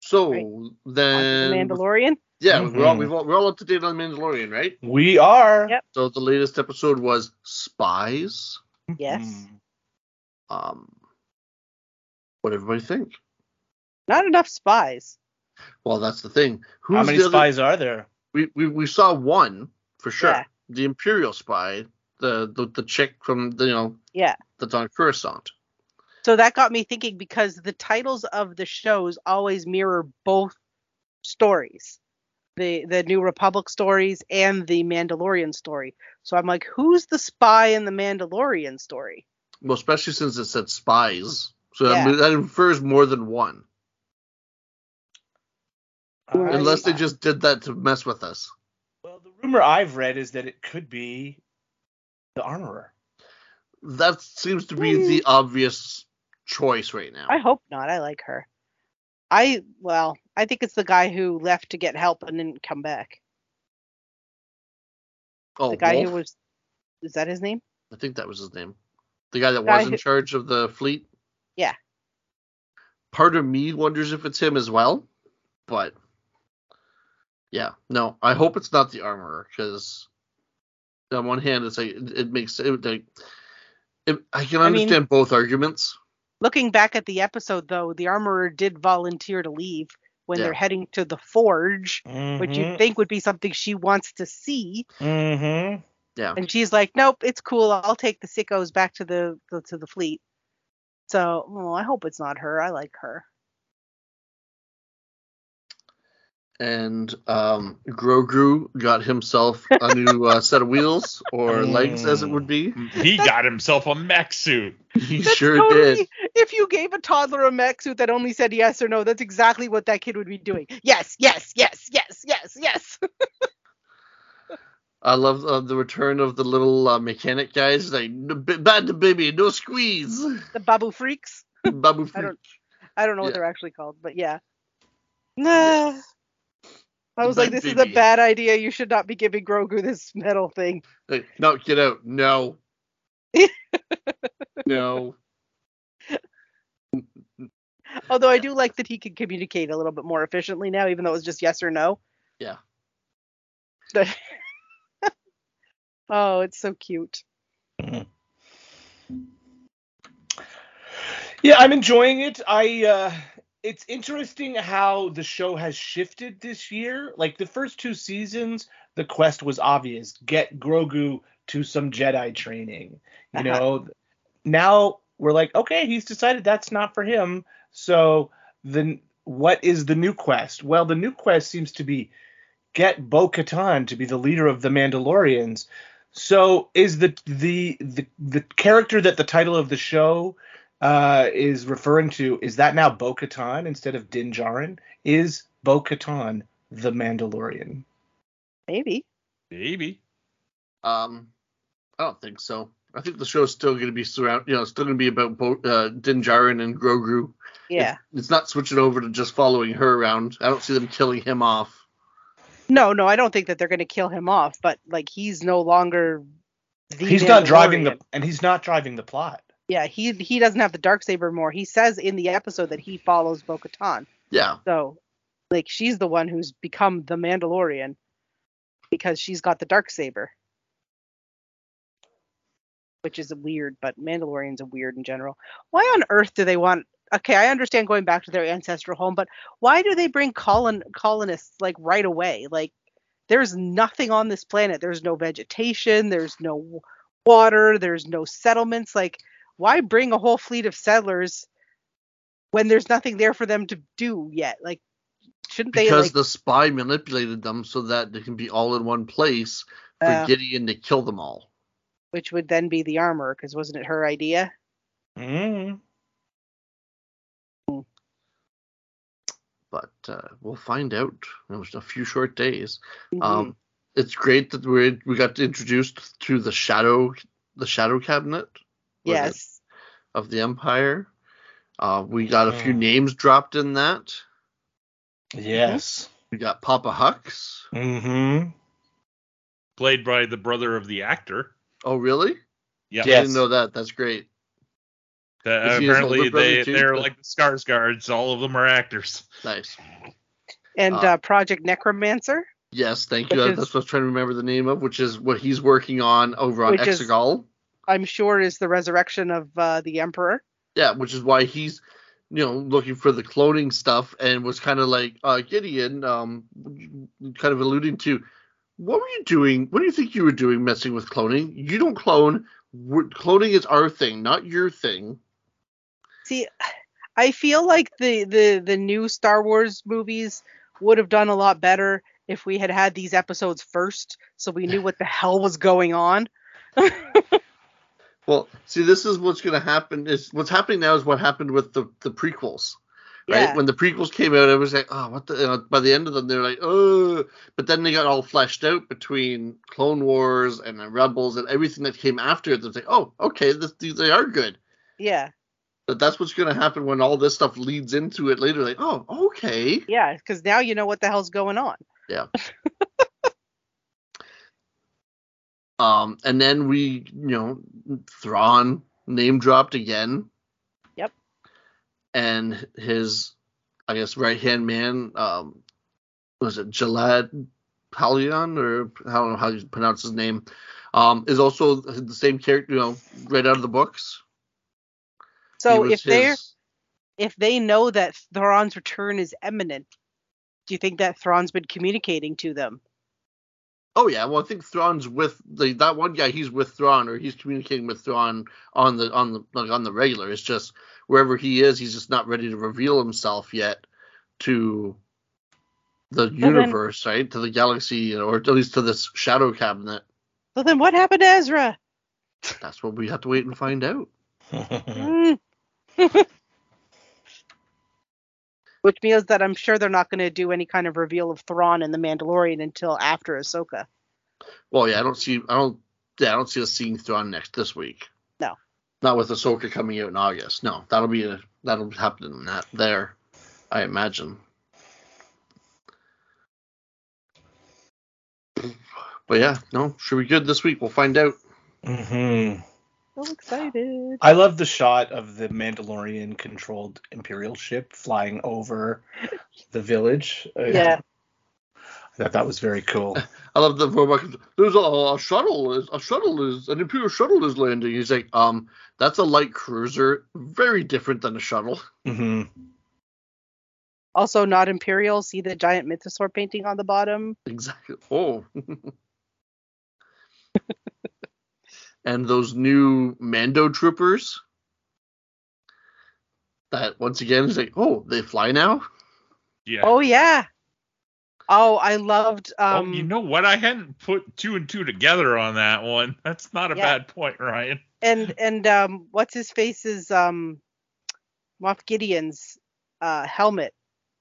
So Right. On to then, the Mandalorian. yeah, we're all Mhm. we've all, we're all up to date on Mandalorian, right? We are. Yep. So the latest episode was Spies. Yes. Hmm. Um, what everybody think? Not enough spies. Well, that's the thing. Who's How many the other- spies are there? we, we we saw one for sure. Yeah. The Imperial spy, the, the the chick from the you know Yeah. that's on Coruscant. So that got me thinking because the titles of the shows always mirror both stories. The the New Republic stories and the Mandalorian story. So I'm like, who's the spy in the Mandalorian story? Well, especially since it said spies, so Yeah. that, that infers more than one. Right. Unless they just did that to mess with us. Well, the rumor I've read is that it could be the armorer. That seems to be the hmm. obvious choice right now. I hope not. I like her. I well, I think it's the guy who left to get help and didn't come back. oh, The guy Wolf? who was is that his name? I think that was his name. The guy that Guy was in who- charge of the fleet. Yeah. Part of me wonders if it's him as well, but yeah, no. I hope it's not the armorer because on one hand, it's like it, it makes it like it, I can I mean- understand both arguments. Looking back at the episode though, the armorer did volunteer to leave when Yeah. they're heading to the forge, which Mm-hmm. you'd think would be something she wants to see. Mm-hmm. Yeah, And she's like, Nope, it's cool. I'll take the sickos back to the, the to the fleet. So well, I hope it's not her. I like her. And um, Grogu got himself a new uh, set of wheels or legs, as it would be. He got himself a mech suit. He sure totally- did. If you gave a toddler a mech suit that only said yes or no, that's exactly what that kid would be doing. Yes, yes, yes, yes, yes, yes. I love uh, the return of the little uh, mechanic guys. Like bad to baby, no squeeze. the Babu Friks. Babu I don't- I don't know what they're actually called, but yeah. Nah. I was like, bad this is a bad idea. You should not be giving Grogu this metal thing. Like, no, get out. No. no. Although I do like that he can communicate a little bit more efficiently now, even though it was just yes or no. Yeah. oh, it's so cute. Yeah, I'm enjoying it. I uh it's interesting how the show has shifted this year. Like the first two seasons, the quest was obvious. Get Grogu to some Jedi training. You Uh-huh. know, now we're like, okay, he's decided that's not for him. So then what is the new quest? Well, the new quest seems to be get Bo-Katan to be the leader of the Mandalorians. So is the the the the character that the title of the show uh, is referring to is that now Bo-Katan instead of Din Djarin? Is Bo-Katan the Mandalorian? Maybe. Maybe. Um, I don't think so. I think the show's still going to be surround. You know, it's still going to be about Bo- uh, Din Djarin and Grogu. Yeah. It's, it's not switching over to just following her around. I don't see them killing him off. No, no, I don't think that they're going to kill him off, but like he's no longer. The he's not driving the and he's not driving the plot. Yeah, he he doesn't have the dark saber more. He says in the episode that he follows Bo-Katan. Yeah, So, like, she's the one who's become the Mandalorian because she's got the dark saber, which is weird. But Mandalorians are weird in general. Why on earth do they want? Okay, I understand going back to their ancestral home, but why do they bring colon colonists like right away? Like, there's nothing on this planet. There's no vegetation. There's no water. There's no settlements. Like, why bring a whole fleet of settlers when there's nothing there for them to do yet? Like, shouldn't they because like? the spy manipulated them so that they can be all in one place for Uh, Gideon to kill them all. which would then be the armor, because wasn't it her idea? Mm. But uh, we'll find out in a few short days. Mhm. Um, it's great that we we got introduced to the shadow the shadow cabinet yes. Of the Empire. Uh, we got a few Mm. names dropped in that. Yes. We got Papa Hux. Mm-hmm. Played by the brother of the actor. Oh, really? Yeah. I didn't know that. That's great. That- Is he his apparently they too? they're like the Skarsgårds. All of them are actors. Nice. And uh, uh, Project Necromancer, Yes, thank you. is- That's what I was trying to remember the name of, which is what he's working on over on Which is- Exegol. I'm sure, is the resurrection of uh, the Emperor. Yeah, which is why he's you know, looking for the cloning stuff and was kind of like uh, Gideon, um, kind of alluding to, what were you doing? What do you think you were doing messing with cloning? You don't clone. We're, cloning is our thing, not your thing. See, I feel like the the the new Star Wars movies would have done a lot better if we had had these episodes first, so we knew what the hell was going on. Well, see, this is what's going to happen. Is what's happening now is what happened with the the prequels, right? Yeah. When the prequels came out, it was like, oh, what the? You know, by the end of them, they're like, oh, but then they got all fleshed out between Clone Wars and the Rebels and everything that came after it. It's like, oh, okay, this, these they are good. Yeah, But that's what's going to happen when all this stuff leads into it later. Like, oh, okay. yeah, because now you know what the hell's going on. Um, and then we, you know, Thrawn name dropped again. Yep. And his, I guess, right hand man, um, was it Gilad Pellaeon or I don't know how you pronounce his name, um, is also the same character, you know, right out of the books. So if they're if they know that Thrawn's return is imminent, do you think that Thrawn's been communicating to them? Oh yeah, well I think Thrawn's with the that one guy. He's with Thrawn, or he's communicating with Thrawn on the on the like on the regular. It's just wherever he is, he's just not ready to reveal himself yet to the then- universe, right? To the galaxy, or at least to this shadow cabinet. So then what happened to Ezra? That's what we have to wait and find out. Mm. Which means that I'm sure they're not going to do any kind of reveal of Thrawn and the Mandalorian until after Ahsoka. Well, yeah, I don't see, I don't, yeah, I don't see us seeing Thrawn next this week. No. Not with Ahsoka coming out in August. No, that'll be a that'll happen in that there, I imagine. But yeah, no, should be good this week. We'll find out. hmm So excited. I love the shot of the Mandalorian controlled Imperial ship flying over the village. Uh, Yeah. I thought that was very cool. I love the robot. There's a, a shuttle. Is a shuttle is an Imperial shuttle is landing. He's like, um, that's a light cruiser. Very different than a shuttle. hmm Also, not Imperial. See the giant mythosaur painting on the bottom? Exactly. Oh. and those new Mando troopers. That once again is like, oh, they fly now. Yeah. Oh, yeah. Oh, I loved. Oh, Um, you know what? I hadn't put two and two together on that one. That's not a Yeah. bad point, Ryan. and and um, what's his face's um, Moff Gideon's uh helmet.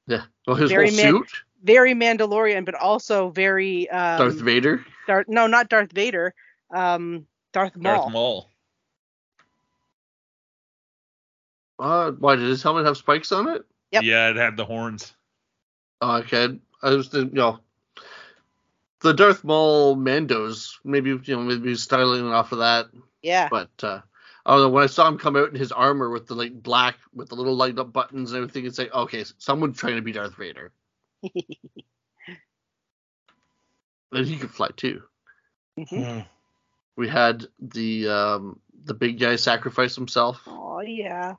Yeah. Well, his Very whole man- suit, Very Mandalorian, but also very um, Darth Vader. Darth, no, not Darth Vader. Um, Darth Maul. Darth Maul. Uh, why did his helmet have spikes on it? Yep. Yeah, it had the horns. Oh, okay. I was thinking, you know, the Darth Maul Mandos. Maybe you know, maybe styling off of that. Yeah. But uh, I don't know. When I saw him come out in his armor with the like black with the little light up buttons and everything, it's like okay, someone's trying to be Darth Vader. And he could fly too. Mhm. We had the um, the big guy sacrifice himself. Oh yeah.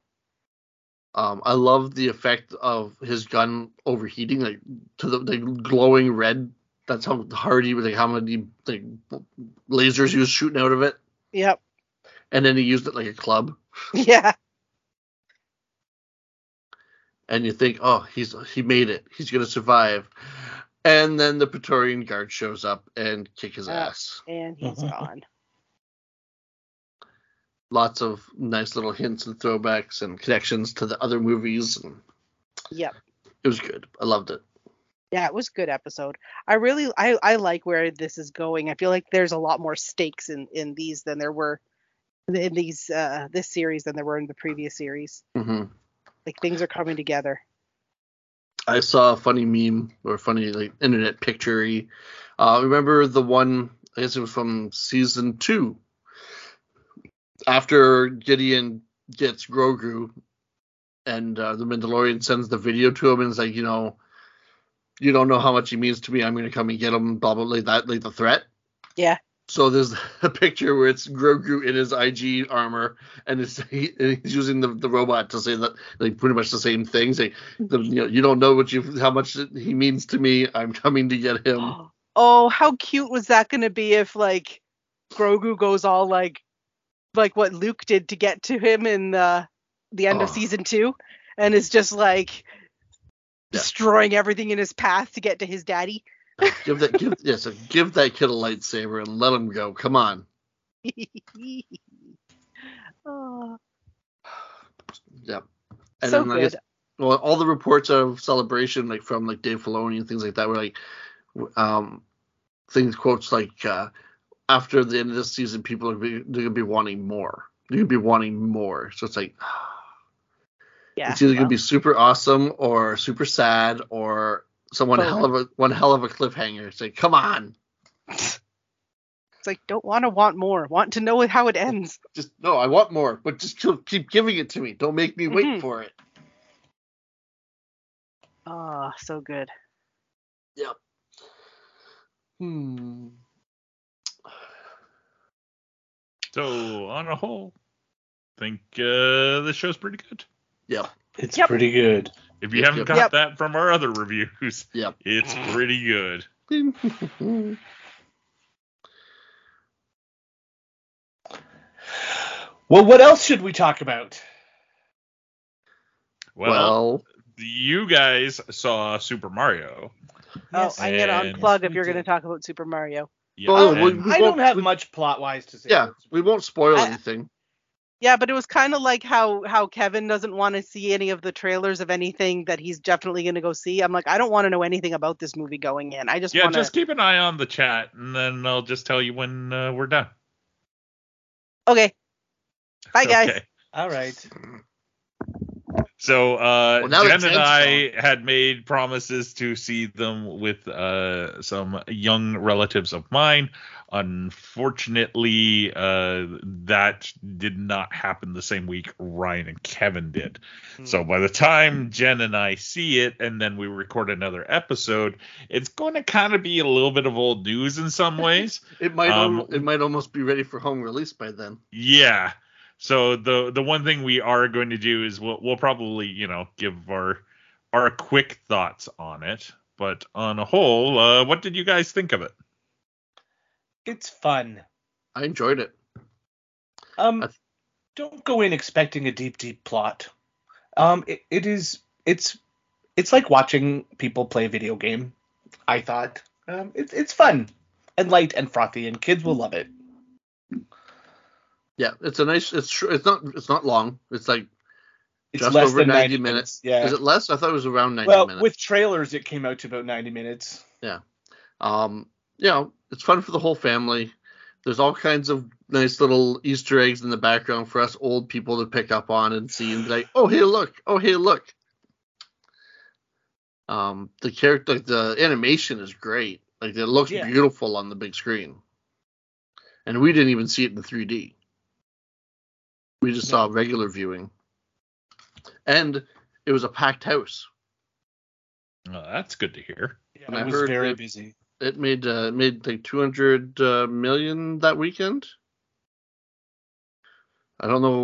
Um, I love the effect of his gun overheating, like to the, the glowing red. That's how hard he was, like how many like lasers he was shooting out of it, Yep. and then he used it like a club. Yeah. and you think, oh, he's he made it, he's gonna survive, and then the Praetorian Guard shows up and kick his Uh. ass. And he's gone. Lots of nice little hints and throwbacks and connections to the other movies, and Yep. it was good. I loved it. Yeah, it was a good episode. I really I I like where this is going. I feel like there's a lot more stakes in in these than there were in these uh this series than there were in the previous series. Mm-hmm. Like things are coming together. I saw a funny meme or funny like internet picture. Uh, remember the one? I guess it was from season two. After Gideon gets Grogu, and uh, the Mandalorian sends the video to him and is like, you know, you don't know how much he means to me. I'm gonna come and get him. Blah blah, like that, like the threat. Yeah. So there's a picture where it's Grogu in his IG armor, and, it's, he, and he's using the, the robot to say that like pretty much the same thing. Saying, the, you know, you don't know what you how much he means to me. I'm coming to get him. Oh, how cute was that going to be if like Grogu goes all like like what Luke did to get to him in the the end of Oh. season 2 and is just like Yeah. destroying everything in his path to get to his daddy. give that give yes, give that kid a lightsaber and let him go. Come on. oh, Yep. And so then I good. guess well, all the reports of celebration, like from like Dave Filoni and things like that, were like, um, things quotes like, uh, after the end of this season, people are be, they're gonna be wanting more. They're gonna be wanting more. So it's like, yeah. it's either well, gonna be super awesome or super sad or someone hell of a one hell of a cliffhanger. It's like, come on, it's like don't want to want more. Want to know how it ends. just no, I want more, but just keep- giving it to me. Don't make me wait Mhm. for it. Oh, so good. Yep. Hmm. So on a whole, I think uh, this show's pretty good. Yeah, It's Yep. pretty good. If you Yep, haven't yep. got Yep. that from our other reviews, Yep. it's pretty good. Well, what else should we talk about? Well, well, you guys saw Super Mario. Oh, I'm gonna And- unplug if you're gonna talk about Super Mario. Yeah, Oh, and- we- Um, I don't have we- much plot wise to say. yeah, about we won't spoil I- anything. Yeah, but it was kind of like how how Kevin doesn't want to see any of the trailers of anything that he's definitely going to go see. I'm like, I don't want to know anything about this movie going in. I just yeah, want to. just keep an eye on the chat, and then I'll just tell you when uh, we're done. Okay. Bye, guys. Okay. All right. So uh, Well, Jen and I had made promises to see them with uh, some young relatives of mine. Unfortunately, uh, that did not happen the same week Ryan and Kevin did. So by the time Jen and I see it, and then we record another episode, it's going to kind of be a little bit of old news in some ways. It might Um, al- it might almost be ready for home release by then. Yeah. So the the one thing we are going to do is we'll we'll probably you know give our our quick thoughts on it. But on a whole, uh, what did you guys think of it? It's fun. I enjoyed it. Um, th- don't go in expecting a deep, deep plot. Um, it, it is. It's. It's like watching people play a video game. I thought. Um, it's it's fun and light and frothy, and kids will love it. Yeah, it's a nice. It's it's not it's not long. It's like It's just less over than 90, minutes. Yeah. Is it less? I thought it was around 90 well, minutes. with trailers, it came out to about 90 minutes. Yeah. Um, you know, it's fun for the whole family. There's all kinds of nice little Easter eggs in the background for us old people to pick up on and see and be like, oh hey look, oh hey look. Um, the character, the animation is great. Like it looks Yeah. beautiful on the big screen. And we didn't even see it in 3D. We just saw regular viewing. And it was a packed house. Oh, that's good to hear. And I it was heard very that- busy. It made uh, made like 200 uh, million that weekend. I don't know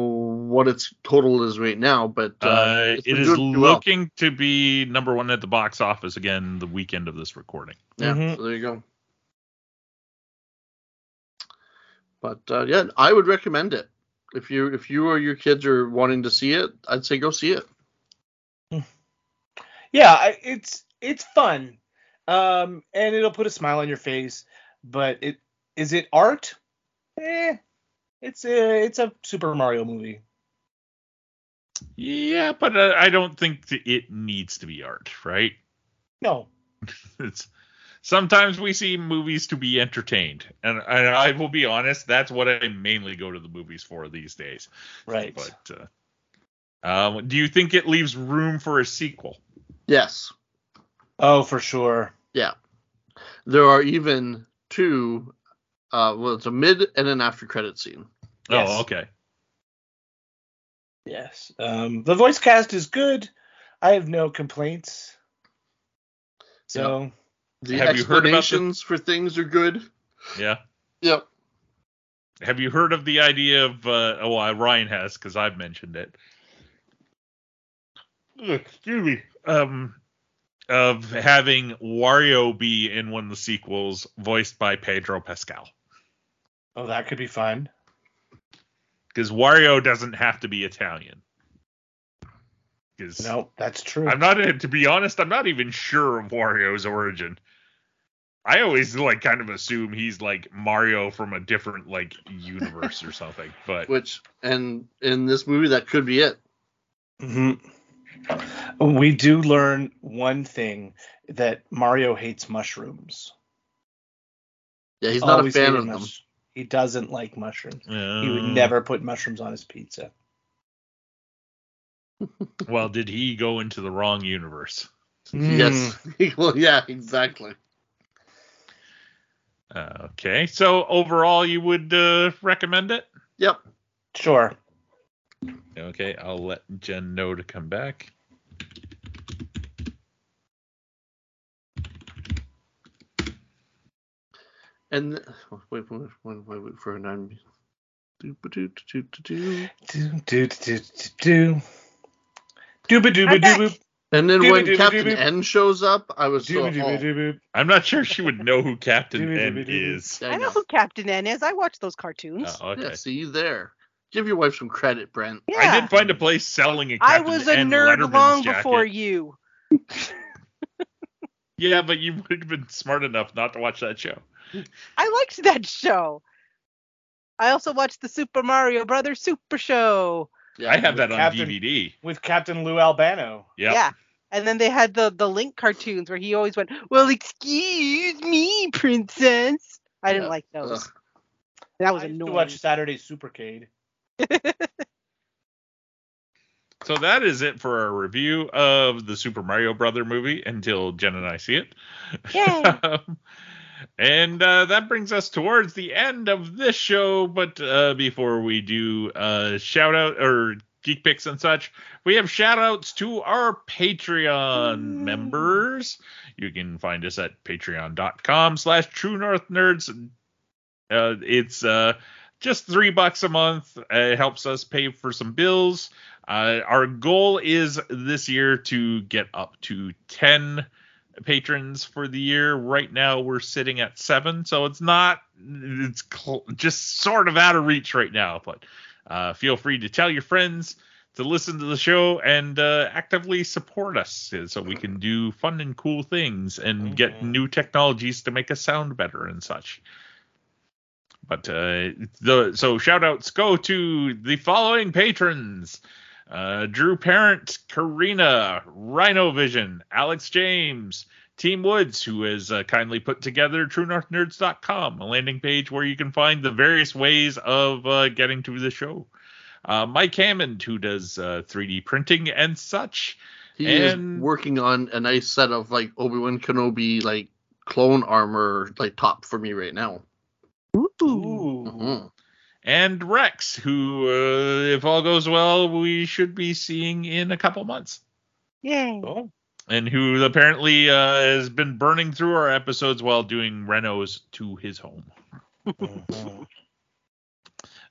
what its total is right now, but uh, Uh, it's it been is doing pretty well. looking to be number one at the box office again the weekend of this recording. Yeah, Mhm. so there you go. But uh, yeah, I would recommend it if you if you or your kids are wanting to see it. I'd say go see it. Yeah, it's it's fun, um, and it'll put a smile on your face. But it is it art? Eh, it's a it's a Super Mario movie. Yeah, but uh, I don't think it needs to be art, right? No, It's sometimes we see movies to be entertained, and, and I will be honest, that's what I mainly go to the movies for these days. right? But uh, um, do you think it leaves room for a sequel? Yes, oh, for sure. Yeah. There are even two. Uh, well, it's a mid and an after credit scene. Yes. Oh, okay. Yes. Um, the voice cast is good. I have no complaints. So The Have you heard about the- explanations for things are good. Yeah. Yep. have you heard of the idea of? Uh, oh, well, Ryan has because I've mentioned it. Excuse me. Um, of having Wario be in one of the sequels, voiced by Pedro Pascal, Oh, that could be fun. because Wario doesn't have to be Italian. Because No, that's true. I'm not, to be honest, I'm not even sure of Wario's origin. I always like kind of assume he's like Mario from a different like universe or something. But Which and in this movie that could be it. Mhm. We do learn one thing that Mario hates mushrooms. Yeah, he's not a Always fan hated of them. mush- He doesn't like mushrooms. He would never put mushrooms on his pizza. Well, did he go into the wrong universe? Yes. well, yeah, exactly. Uh, okay, so overall, you would uh, recommend it? Yep. Sure. Okay, I'll let Jen know to come back. And wait, wait, wait, wait, wait for a nine. Do, do, do, do, do, do. Do do do do do. Dooba dooba I'm back. Dooba. And then when Captain. N shows up, I was so. Dooba dooba oh. I'm not sure she would know who Captain N doobie doobie. is. I know who Captain N is. I watch those cartoons. Oh, okay. Yeah, see you there. Give your wife some credit, Brent. yeah. I did find a place selling a I Captain I was a N nerd Letterman's long jacket. before you. Yeah, but you would have been smart enough not to watch that show. I liked that show. I also watched the Super Mario Brothers Super Show. Yeah, I have that on Captain- DVD. With Captain Lou Albano. Yep. Yeah. And then they had the the Link cartoons where he always went, "Well, excuse me, princess." I didn't Yeah. like those. Ugh. That was I used annoying. watch Saturday Supercade. So that is it for our review of the Super Mario Brother movie until Jen and I see it. Yay. Um, and uh, that brings us towards the end of this show. But uh, before we do uh, shout out or geek picks and such, we have shout outs to our Patreon members. You can find us at patreon.com slash true north nerds. Uh, it's uh, just three bucks a month. Uh, it helps us pay for some bills. Uh, our goal is this year to get up to 10 patrons for the year. Right now we're sitting at seven, so it's not, it's cl- just sort of out of reach right now. But uh, feel free to tell your friends to listen to the show and uh, actively support us so we can do fun and cool things and get Mhm. new technologies to make us sound better and such. But uh, the so shout outs go to the following patrons. Uh, Drew Parent, Karina, Rhino Vision, Alex James, Team Woods, who has uh, kindly put together TrueNorthNerds.com, a landing page where you can find the various ways of uh, getting to the show. Uh, Mike Hammond, who does uh, 3D printing and such. He And- is working on a nice set of like Obi Wan Kenobi like clone armor like top for me right now. Ooh. Ooh. And Rex, who, uh, if all goes well, we should be seeing in a couple months. Yay. Oh. and who apparently uh, has been burning through our episodes while doing renos to his home. Mhm.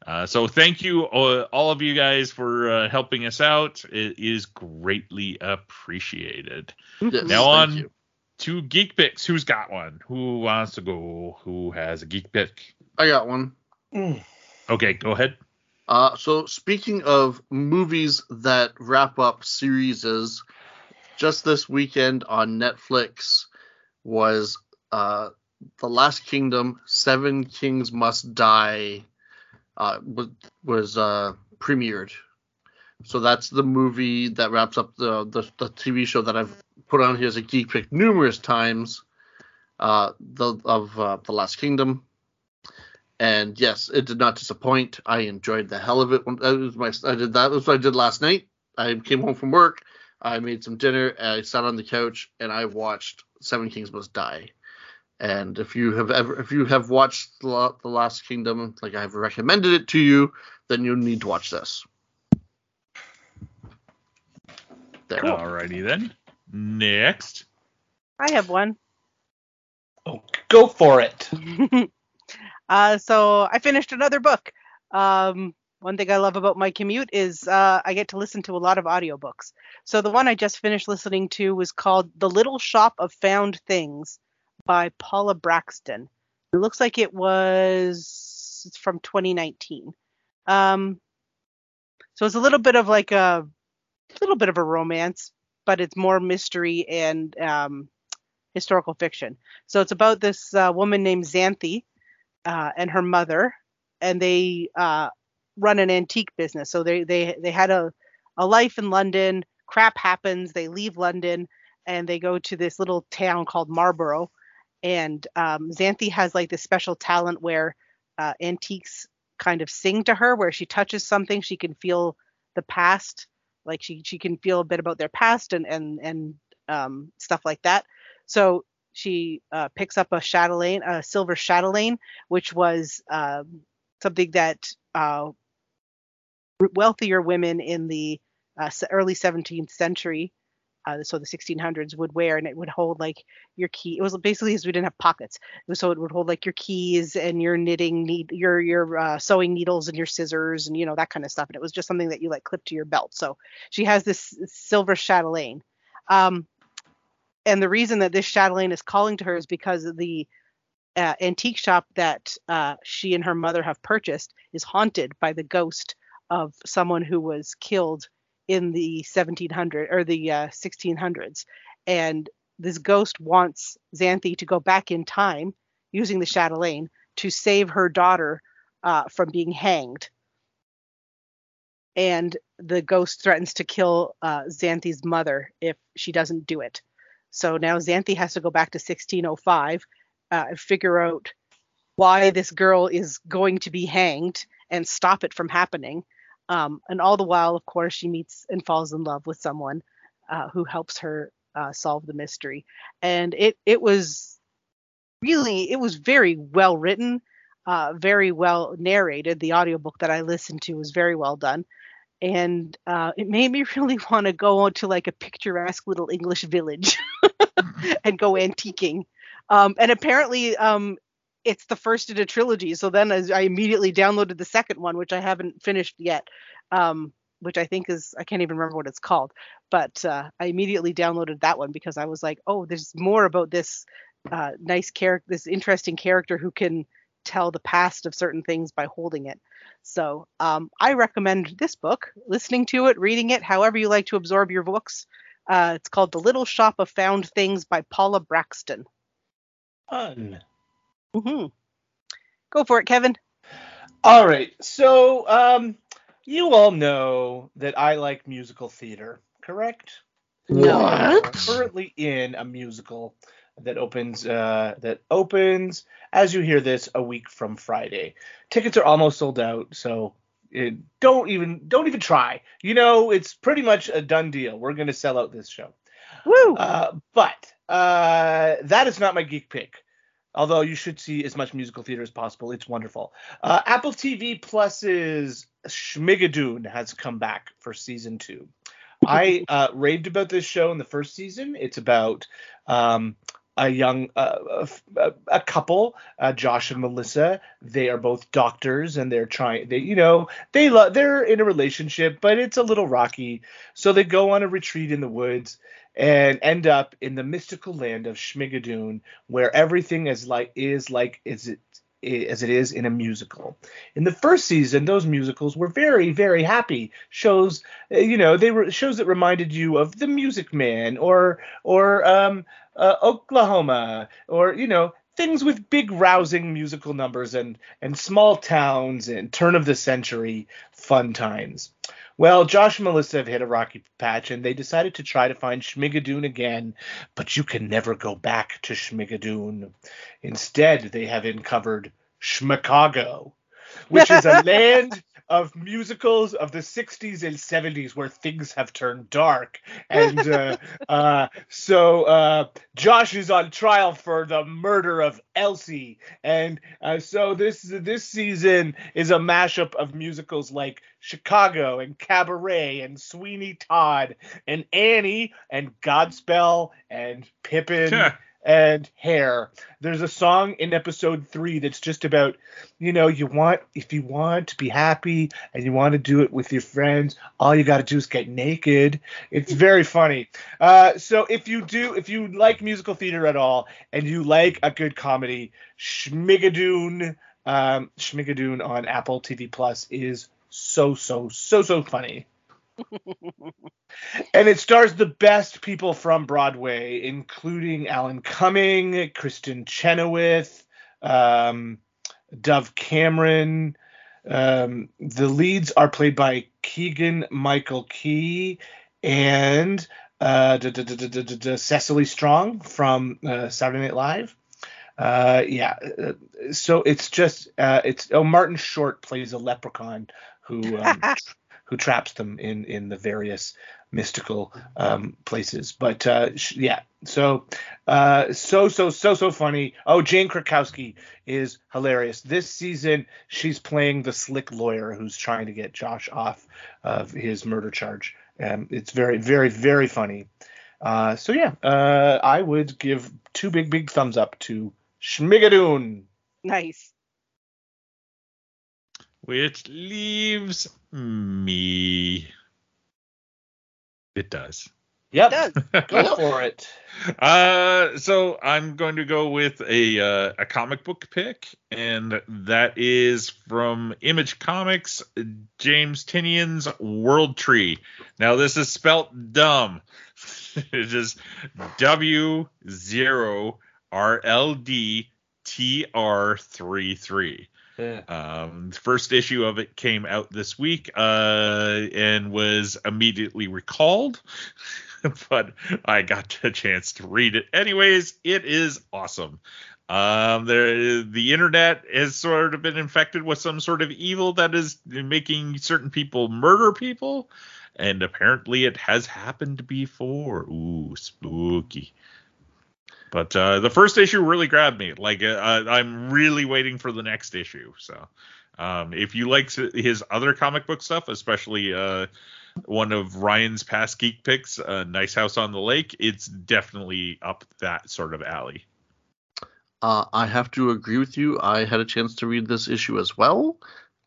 Uh, so thank you, uh, all of you guys, for uh, helping us out. It is greatly appreciated. Yes, Now on- you. Two geek picks. Who's got one? Who wants to go? Who has a geek pick? I got one. Mm. Okay, go ahead. Uh, so speaking of movies that wrap up series, just this weekend on Netflix was uh, The Last Kingdom: Seven Kings Must Die uh, was uh, premiered. So that's the movie that wraps up the, the the TV show that I've put on here as a geek pick numerous times. Uh, the of uh, The Last Kingdom. And yes, it did not disappoint. I enjoyed the hell of it. That was my, I did that was what I did last night. I came home from work. I made some dinner. I sat on the couch and I watched Seven Kings Must Die. And if you have ever, if you have watched the, the Last Kingdom, like I have recommended it to you, then you need to watch this. There. Alrighty then. Next. I have one. Oh, go for it. Uh, so I finished another book. Um, one thing I love about my commute is uh, I get to listen to a lot of audiobooks. So the one I just finished listening to was called The Little Shop of Found Things by Paula Brackston. It looks like it was from 2019. Um, so it's a little bit of like a little bit of a romance, but it's more mystery and um, historical fiction. So it's about this uh, woman named Xanthe uh, and her mother, and they uh, run an antique business. So they they they had a a life in London. Crap happens. They leave London and they go to this little town called Marlborough. And um, Xanthe has like this special talent where uh, antiques kind of sing to her, where she touches something, she can feel the past, like she she can feel a bit about their past and and and um, stuff like that. So she uh, picks up a chatelaine, a silver chatelaine, which was um, something that uh, wealthier women in the uh, early 17th century, uh, so the 1600s, would wear, and it would hold like your key. It was basically as we didn't have pockets, so it would hold like your keys and your knitting need, your your uh, sewing needles and your scissors and you know that kind of stuff. And it was just something that you like clip to your belt. So she has this silver chatelaine. Um, and the reason that this chatelaine is calling to her is because the uh, antique shop that uh, she and her mother have purchased is haunted by the ghost of someone who was killed in the 1700s or the uh, 1600s and this ghost wants Xanthe to go back in time using the chatelaine to save her daughter uh, from being hanged. And the ghost threatens to kill uh, Xanthe's mother if she doesn't do it so now Xanthe has to go back to 1605 uh, and figure out why this girl is going to be hanged and stop it from happening um, and all the while, of course, she meets and falls in love with someone uh, who helps her uh, solve the mystery. And it it was really it was very well written, uh, very well narrated. The audiobook that I listened to was very well done. And uh, it made me really want to go to like a picturesque little English village and go antiquing. Um, and apparently, um, it's the first in a trilogy. So then I immediately downloaded the second one, which I haven't finished yet, um, which I think is I can't even remember what it's called. But uh, I immediately downloaded that one because I was like, oh, there's more about this uh, nice character, this interesting character who can tell the past of certain things by holding it. So um, I recommend this book, listening to it, reading it, however you like to absorb your books. Uh, it's called The Little Shop of Found Things by Paula Brackston. Fun. Mm-hmm. Go for it, Kevin. All right. So, um, you all know that I like musical theater, correct? No. What? I'm currently in a musical that opens uh, that opens as you hear this a week from Friday. Tickets are almost sold out, so it, don't even don't even try. You know, it's pretty much a done deal. We're going to sell out this show. Woo! Uh, but uh, that is not my geek pick although you should see as much musical theater as possible. It's wonderful. Uh, Apple TV Plus's Schmigadoon has come back for season two. I uh, raved about this show in the first season. It's about um, a young uh, a, a, couple, uh, Josh and Melissa. They are both doctors, and they're trying. They, you know, they love they're in a relationship, but it's a little rocky. So they go on a retreat in the woods and end up in the mystical land of Schmigadoon, where everything is like is like is it as it is in a musical. In the first season, those musicals were very, very happy shows. Uh, you know, they were shows that reminded you of The Music Man or or um, uh, Oklahoma or you know things with big rousing musical numbers and and small towns and turn of the century fun times. Well, Josh and Melissa have hit a rocky patch and they decided to try to find Schmigadoon again, but you can never go back to Schmigadoon. Instead, they have uncovered Schmicago, which is a land of musicals of the 60s and 70s where things have turned dark. And uh, uh, so uh, Josh is on trial for the murder of Elsie. And uh, so this this season is a mashup of musicals like Chicago and Cabaret and Sweeney Todd and Annie and Godspell and Pippin. And hair. There's a song in episode three that's just about, you know, you want if you want to be happy and you want to do it with your friends, all you got to do is get naked. It's very funny. Uh, so if you do, if you like musical theater at all and you like a good comedy, Schmigadoon, um, Schmigadoon on Apple TV Plus is so so so so funny and it stars the best people from Broadway, including Alan Cumming, Kristin Chenoweth, um, Dove Cameron. Um, the leads are played by Keegan Michael Key and uh, Cecily Strong from uh, Saturday Night Live. Uh, yeah, uh, so it's just uh, it's oh Martin Short plays a leprechaun who um, who traps them in in the various mystical um, places. But uh, sh- yeah, so uh, so so so so funny. Oh, Jane Krakowski is hilarious. This season, she's playing the slick lawyer who's trying to get Josh off of his murder charge. Um, it's very very very funny. Uh, so yeah, uh, I would give two big big thumbs up to Schmigadoon. Nice. Which leaves me. It does. Yep. It does. Go for it. Uh, so I'm going to go with a uh, a comic book pick, and that is from Image Comics, James Tynion's World Tree. Now this is spelt dumb. it is just W zero R L D T R three three. Yeah. Um, the first issue of it came out this week uh, and was immediately recalled, but I got a chance to read it anyways. It is awesome. Um, there, the internet has sort of been infected with some sort of evil that is making certain people murder people, and apparently it has happened before. Ooh, spooky. But uh, the first issue really grabbed me. Like uh, I'm really waiting for the next issue. So um, if you like his other comic book stuff, especially uh, one of Ryan's past geek picks, uh, Nice House on the Lake, it's definitely up that sort of alley. Uh, I have to agree with you. I had a chance to read this issue as well.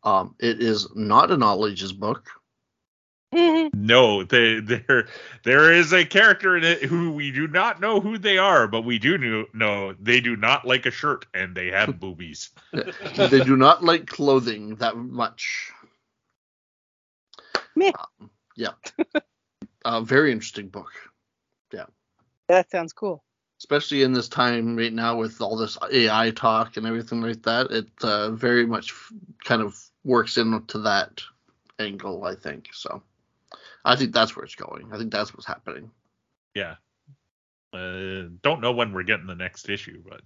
Um, it is not a knowledge's book. No, they, there there is a character in it who we do not know who they are, but we do know, know they do not like a shirt and they have boobies. they do not like clothing that much. Meh. Um, yeah. uh, very interesting book. Yeah. That sounds cool. Especially in this time right now with all this AI talk and everything like that, it uh, very much f- kind of works into that angle, I think. So I think that's where it's going. I think that's what's happening. Yeah. Uh, don't know when we're getting the next issue, but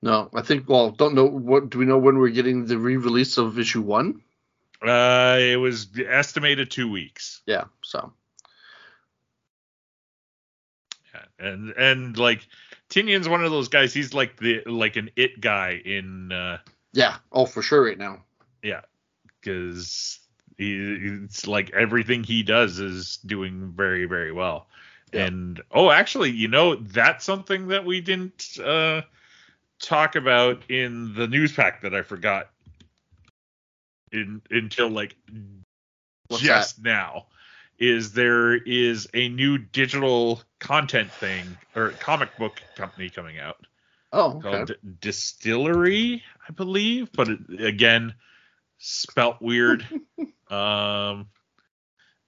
No, I think. Well, don't know what. Do we know when we're getting the re-release of issue one? uh, it was estimated two weeks. Yeah. So Yeah. And and like Tynion's one of those guys. He's like the like an it guy in uh yeah. Oh, for sure. Right now. yeah because he, it's like everything he does is doing very very well. Yeah. And oh, actually, you know that's something that we didn't uh talk about in the news pack that I forgot in until like What's just now is there is a new digital content thing or comic book company coming out Oh, okay. called Distillery, I believe, but it, again, spelt weird. um,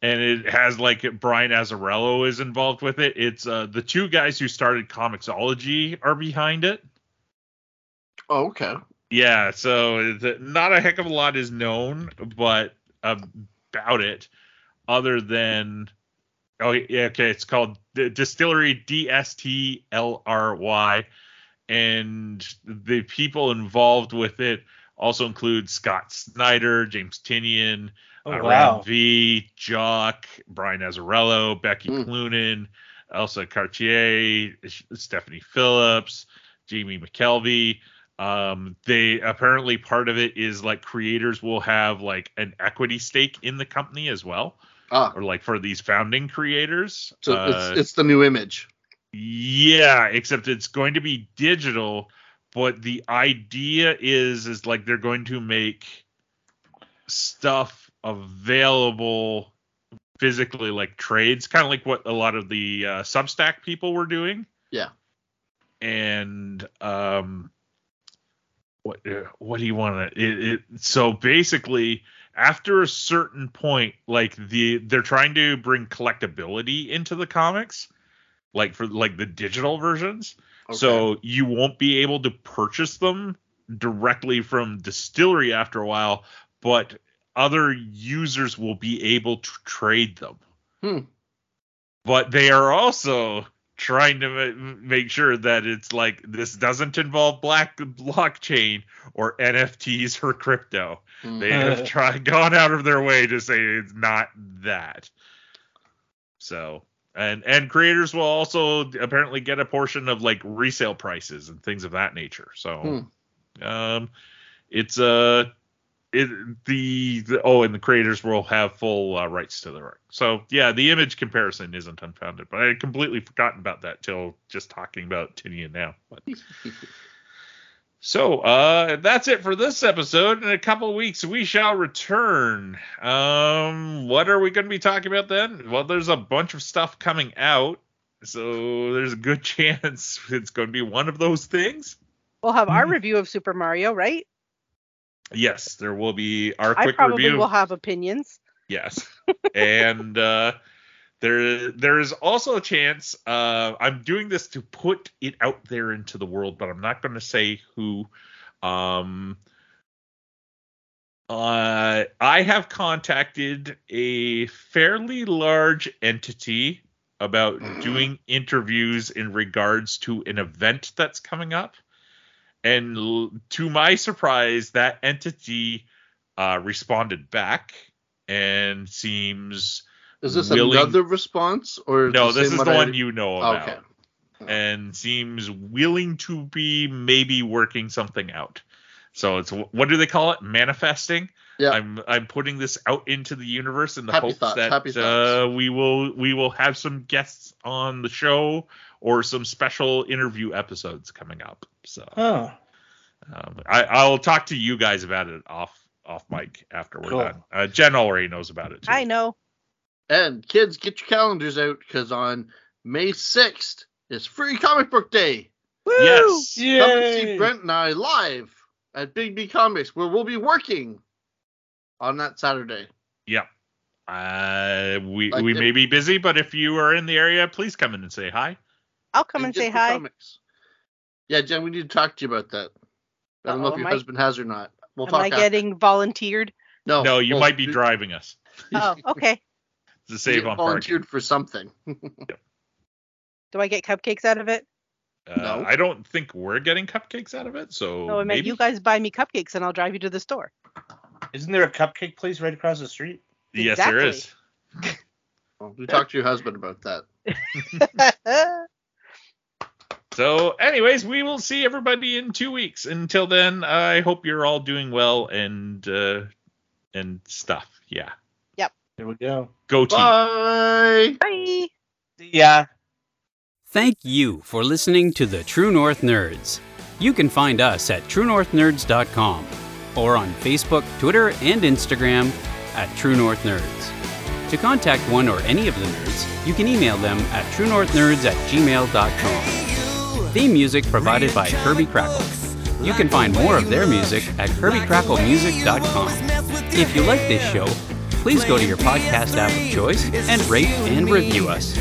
and it has like Brian Azzarello is involved with it. It's uh, the two guys who started Comixology are behind it. Oh, okay. Yeah, so not a heck of a lot is known, but about it, other than oh yeah, okay, it's called D- Distillery D S T L R Y, and the people involved with it also include Scott Snyder, James Tynion, Oh, uh, wow. Ram V, Jock, Brian Azzarello, Becky Mm. Cloonan, Elsa Charretier, Stephanie Phillips, Jamie McKelvey. Um, they apparently part of it is like creators will have like an equity stake in the company as well, Ah, or like for these founding creators. so Uh, it's it's the new image. Yeah, except it's going to be digital, but the idea is is like they're going to make stuff available physically like trades, kind of like what a lot of the uh, Substack people were doing. Yeah. And um what uh, what do you want to it, it so basically after a certain point like the they're trying to bring collectability into the comics like for like the digital versions okay. so you won't be able to purchase them directly from distillery after a while but other users will be able to trade them Hmm. but they are also trying to ma- make sure that it's like this doesn't involve black blockchain or NFTs or crypto. Hmm. They have tried gone out of their way to say it's not that. So and and creators will also apparently get a portion of like resale prices and things of that nature. So um it's uh it the, the oh and the creators will have full uh, rights to the work. So yeah, the image comparison isn't unfounded, but I had completely forgotten about that till just talking about Tynion now. But so uh that's it for this episode. In a couple of weeks we shall return. Um what are we going to be talking about then? Well, there's a bunch of stuff coming out. So there's a good chance it's going to be one of those things. We'll have our review of Super Mario, right? Yes, there will be our quick I quick probably review. will have opinions. Yes. and uh there there is also a chance uh I'm doing this to put it out there into the world, but I'm not going to say who um uh I have contacted a fairly large entity about doing interviews in regards to an event that's coming up. And l- to my surprise, that entity uh, responded back and seems Is this willing- another response or no, the this is the I- one you know about, Okay. and seems willing to be maybe working something out. So it's what do they call it? Manifesting. Yeah. I'm I'm putting this out into the universe in the Happy hopes thoughts, that uh, we will we will have some guests on the show or some special interview episodes coming up. So Huh. um, I, I'll talk to you guys about it off off mic after we're Cool. done. Uh, Jen already knows about it too. I know. And kids, get your calendars out because on May 6th is Free Comic Book Day. Woo! Yes. Come and see Brent and I live at Big B Comics, where we'll be working on that Saturday. Yeah. Uh, we Like we if- may be busy, but if you are in the area, please come in and say hi. I'll come and just say hi. Comics. Yeah, Jen, we need to talk to you about that. I don't know Uh-oh, if your I- husband has or not. We'll Am talk I after. getting volunteered? No, no, you well, might be you- driving us Oh, okay. to you save get on parking. volunteered for something. Do I get cupcakes out of it? Uh, No. I don't think we're getting cupcakes out of it, so No, I meant maybe. you guys buy me cupcakes and I'll drive you to the store. Isn't there a cupcake place right across the street? yes, there is. Well, you talk to your husband about that. So, anyways, we will see everybody in two weeks. Until then, I hope you're all doing well and uh, and stuff. Yeah, Yep. There we go. go team. Bye. Bye. See ya. Thank you for listening to the True North Nerds. You can find us at truenorthnerds.com or on Facebook, Twitter, and Instagram at True North Nerds. To contact one or any of the nerds, you can email them at truenorthnerds at gmail.com. Theme music provided by Kirby Krackle. You can find more of their music at kirbykracklemusic.com. If you like this show, please go to your podcast app of choice and rate and review us.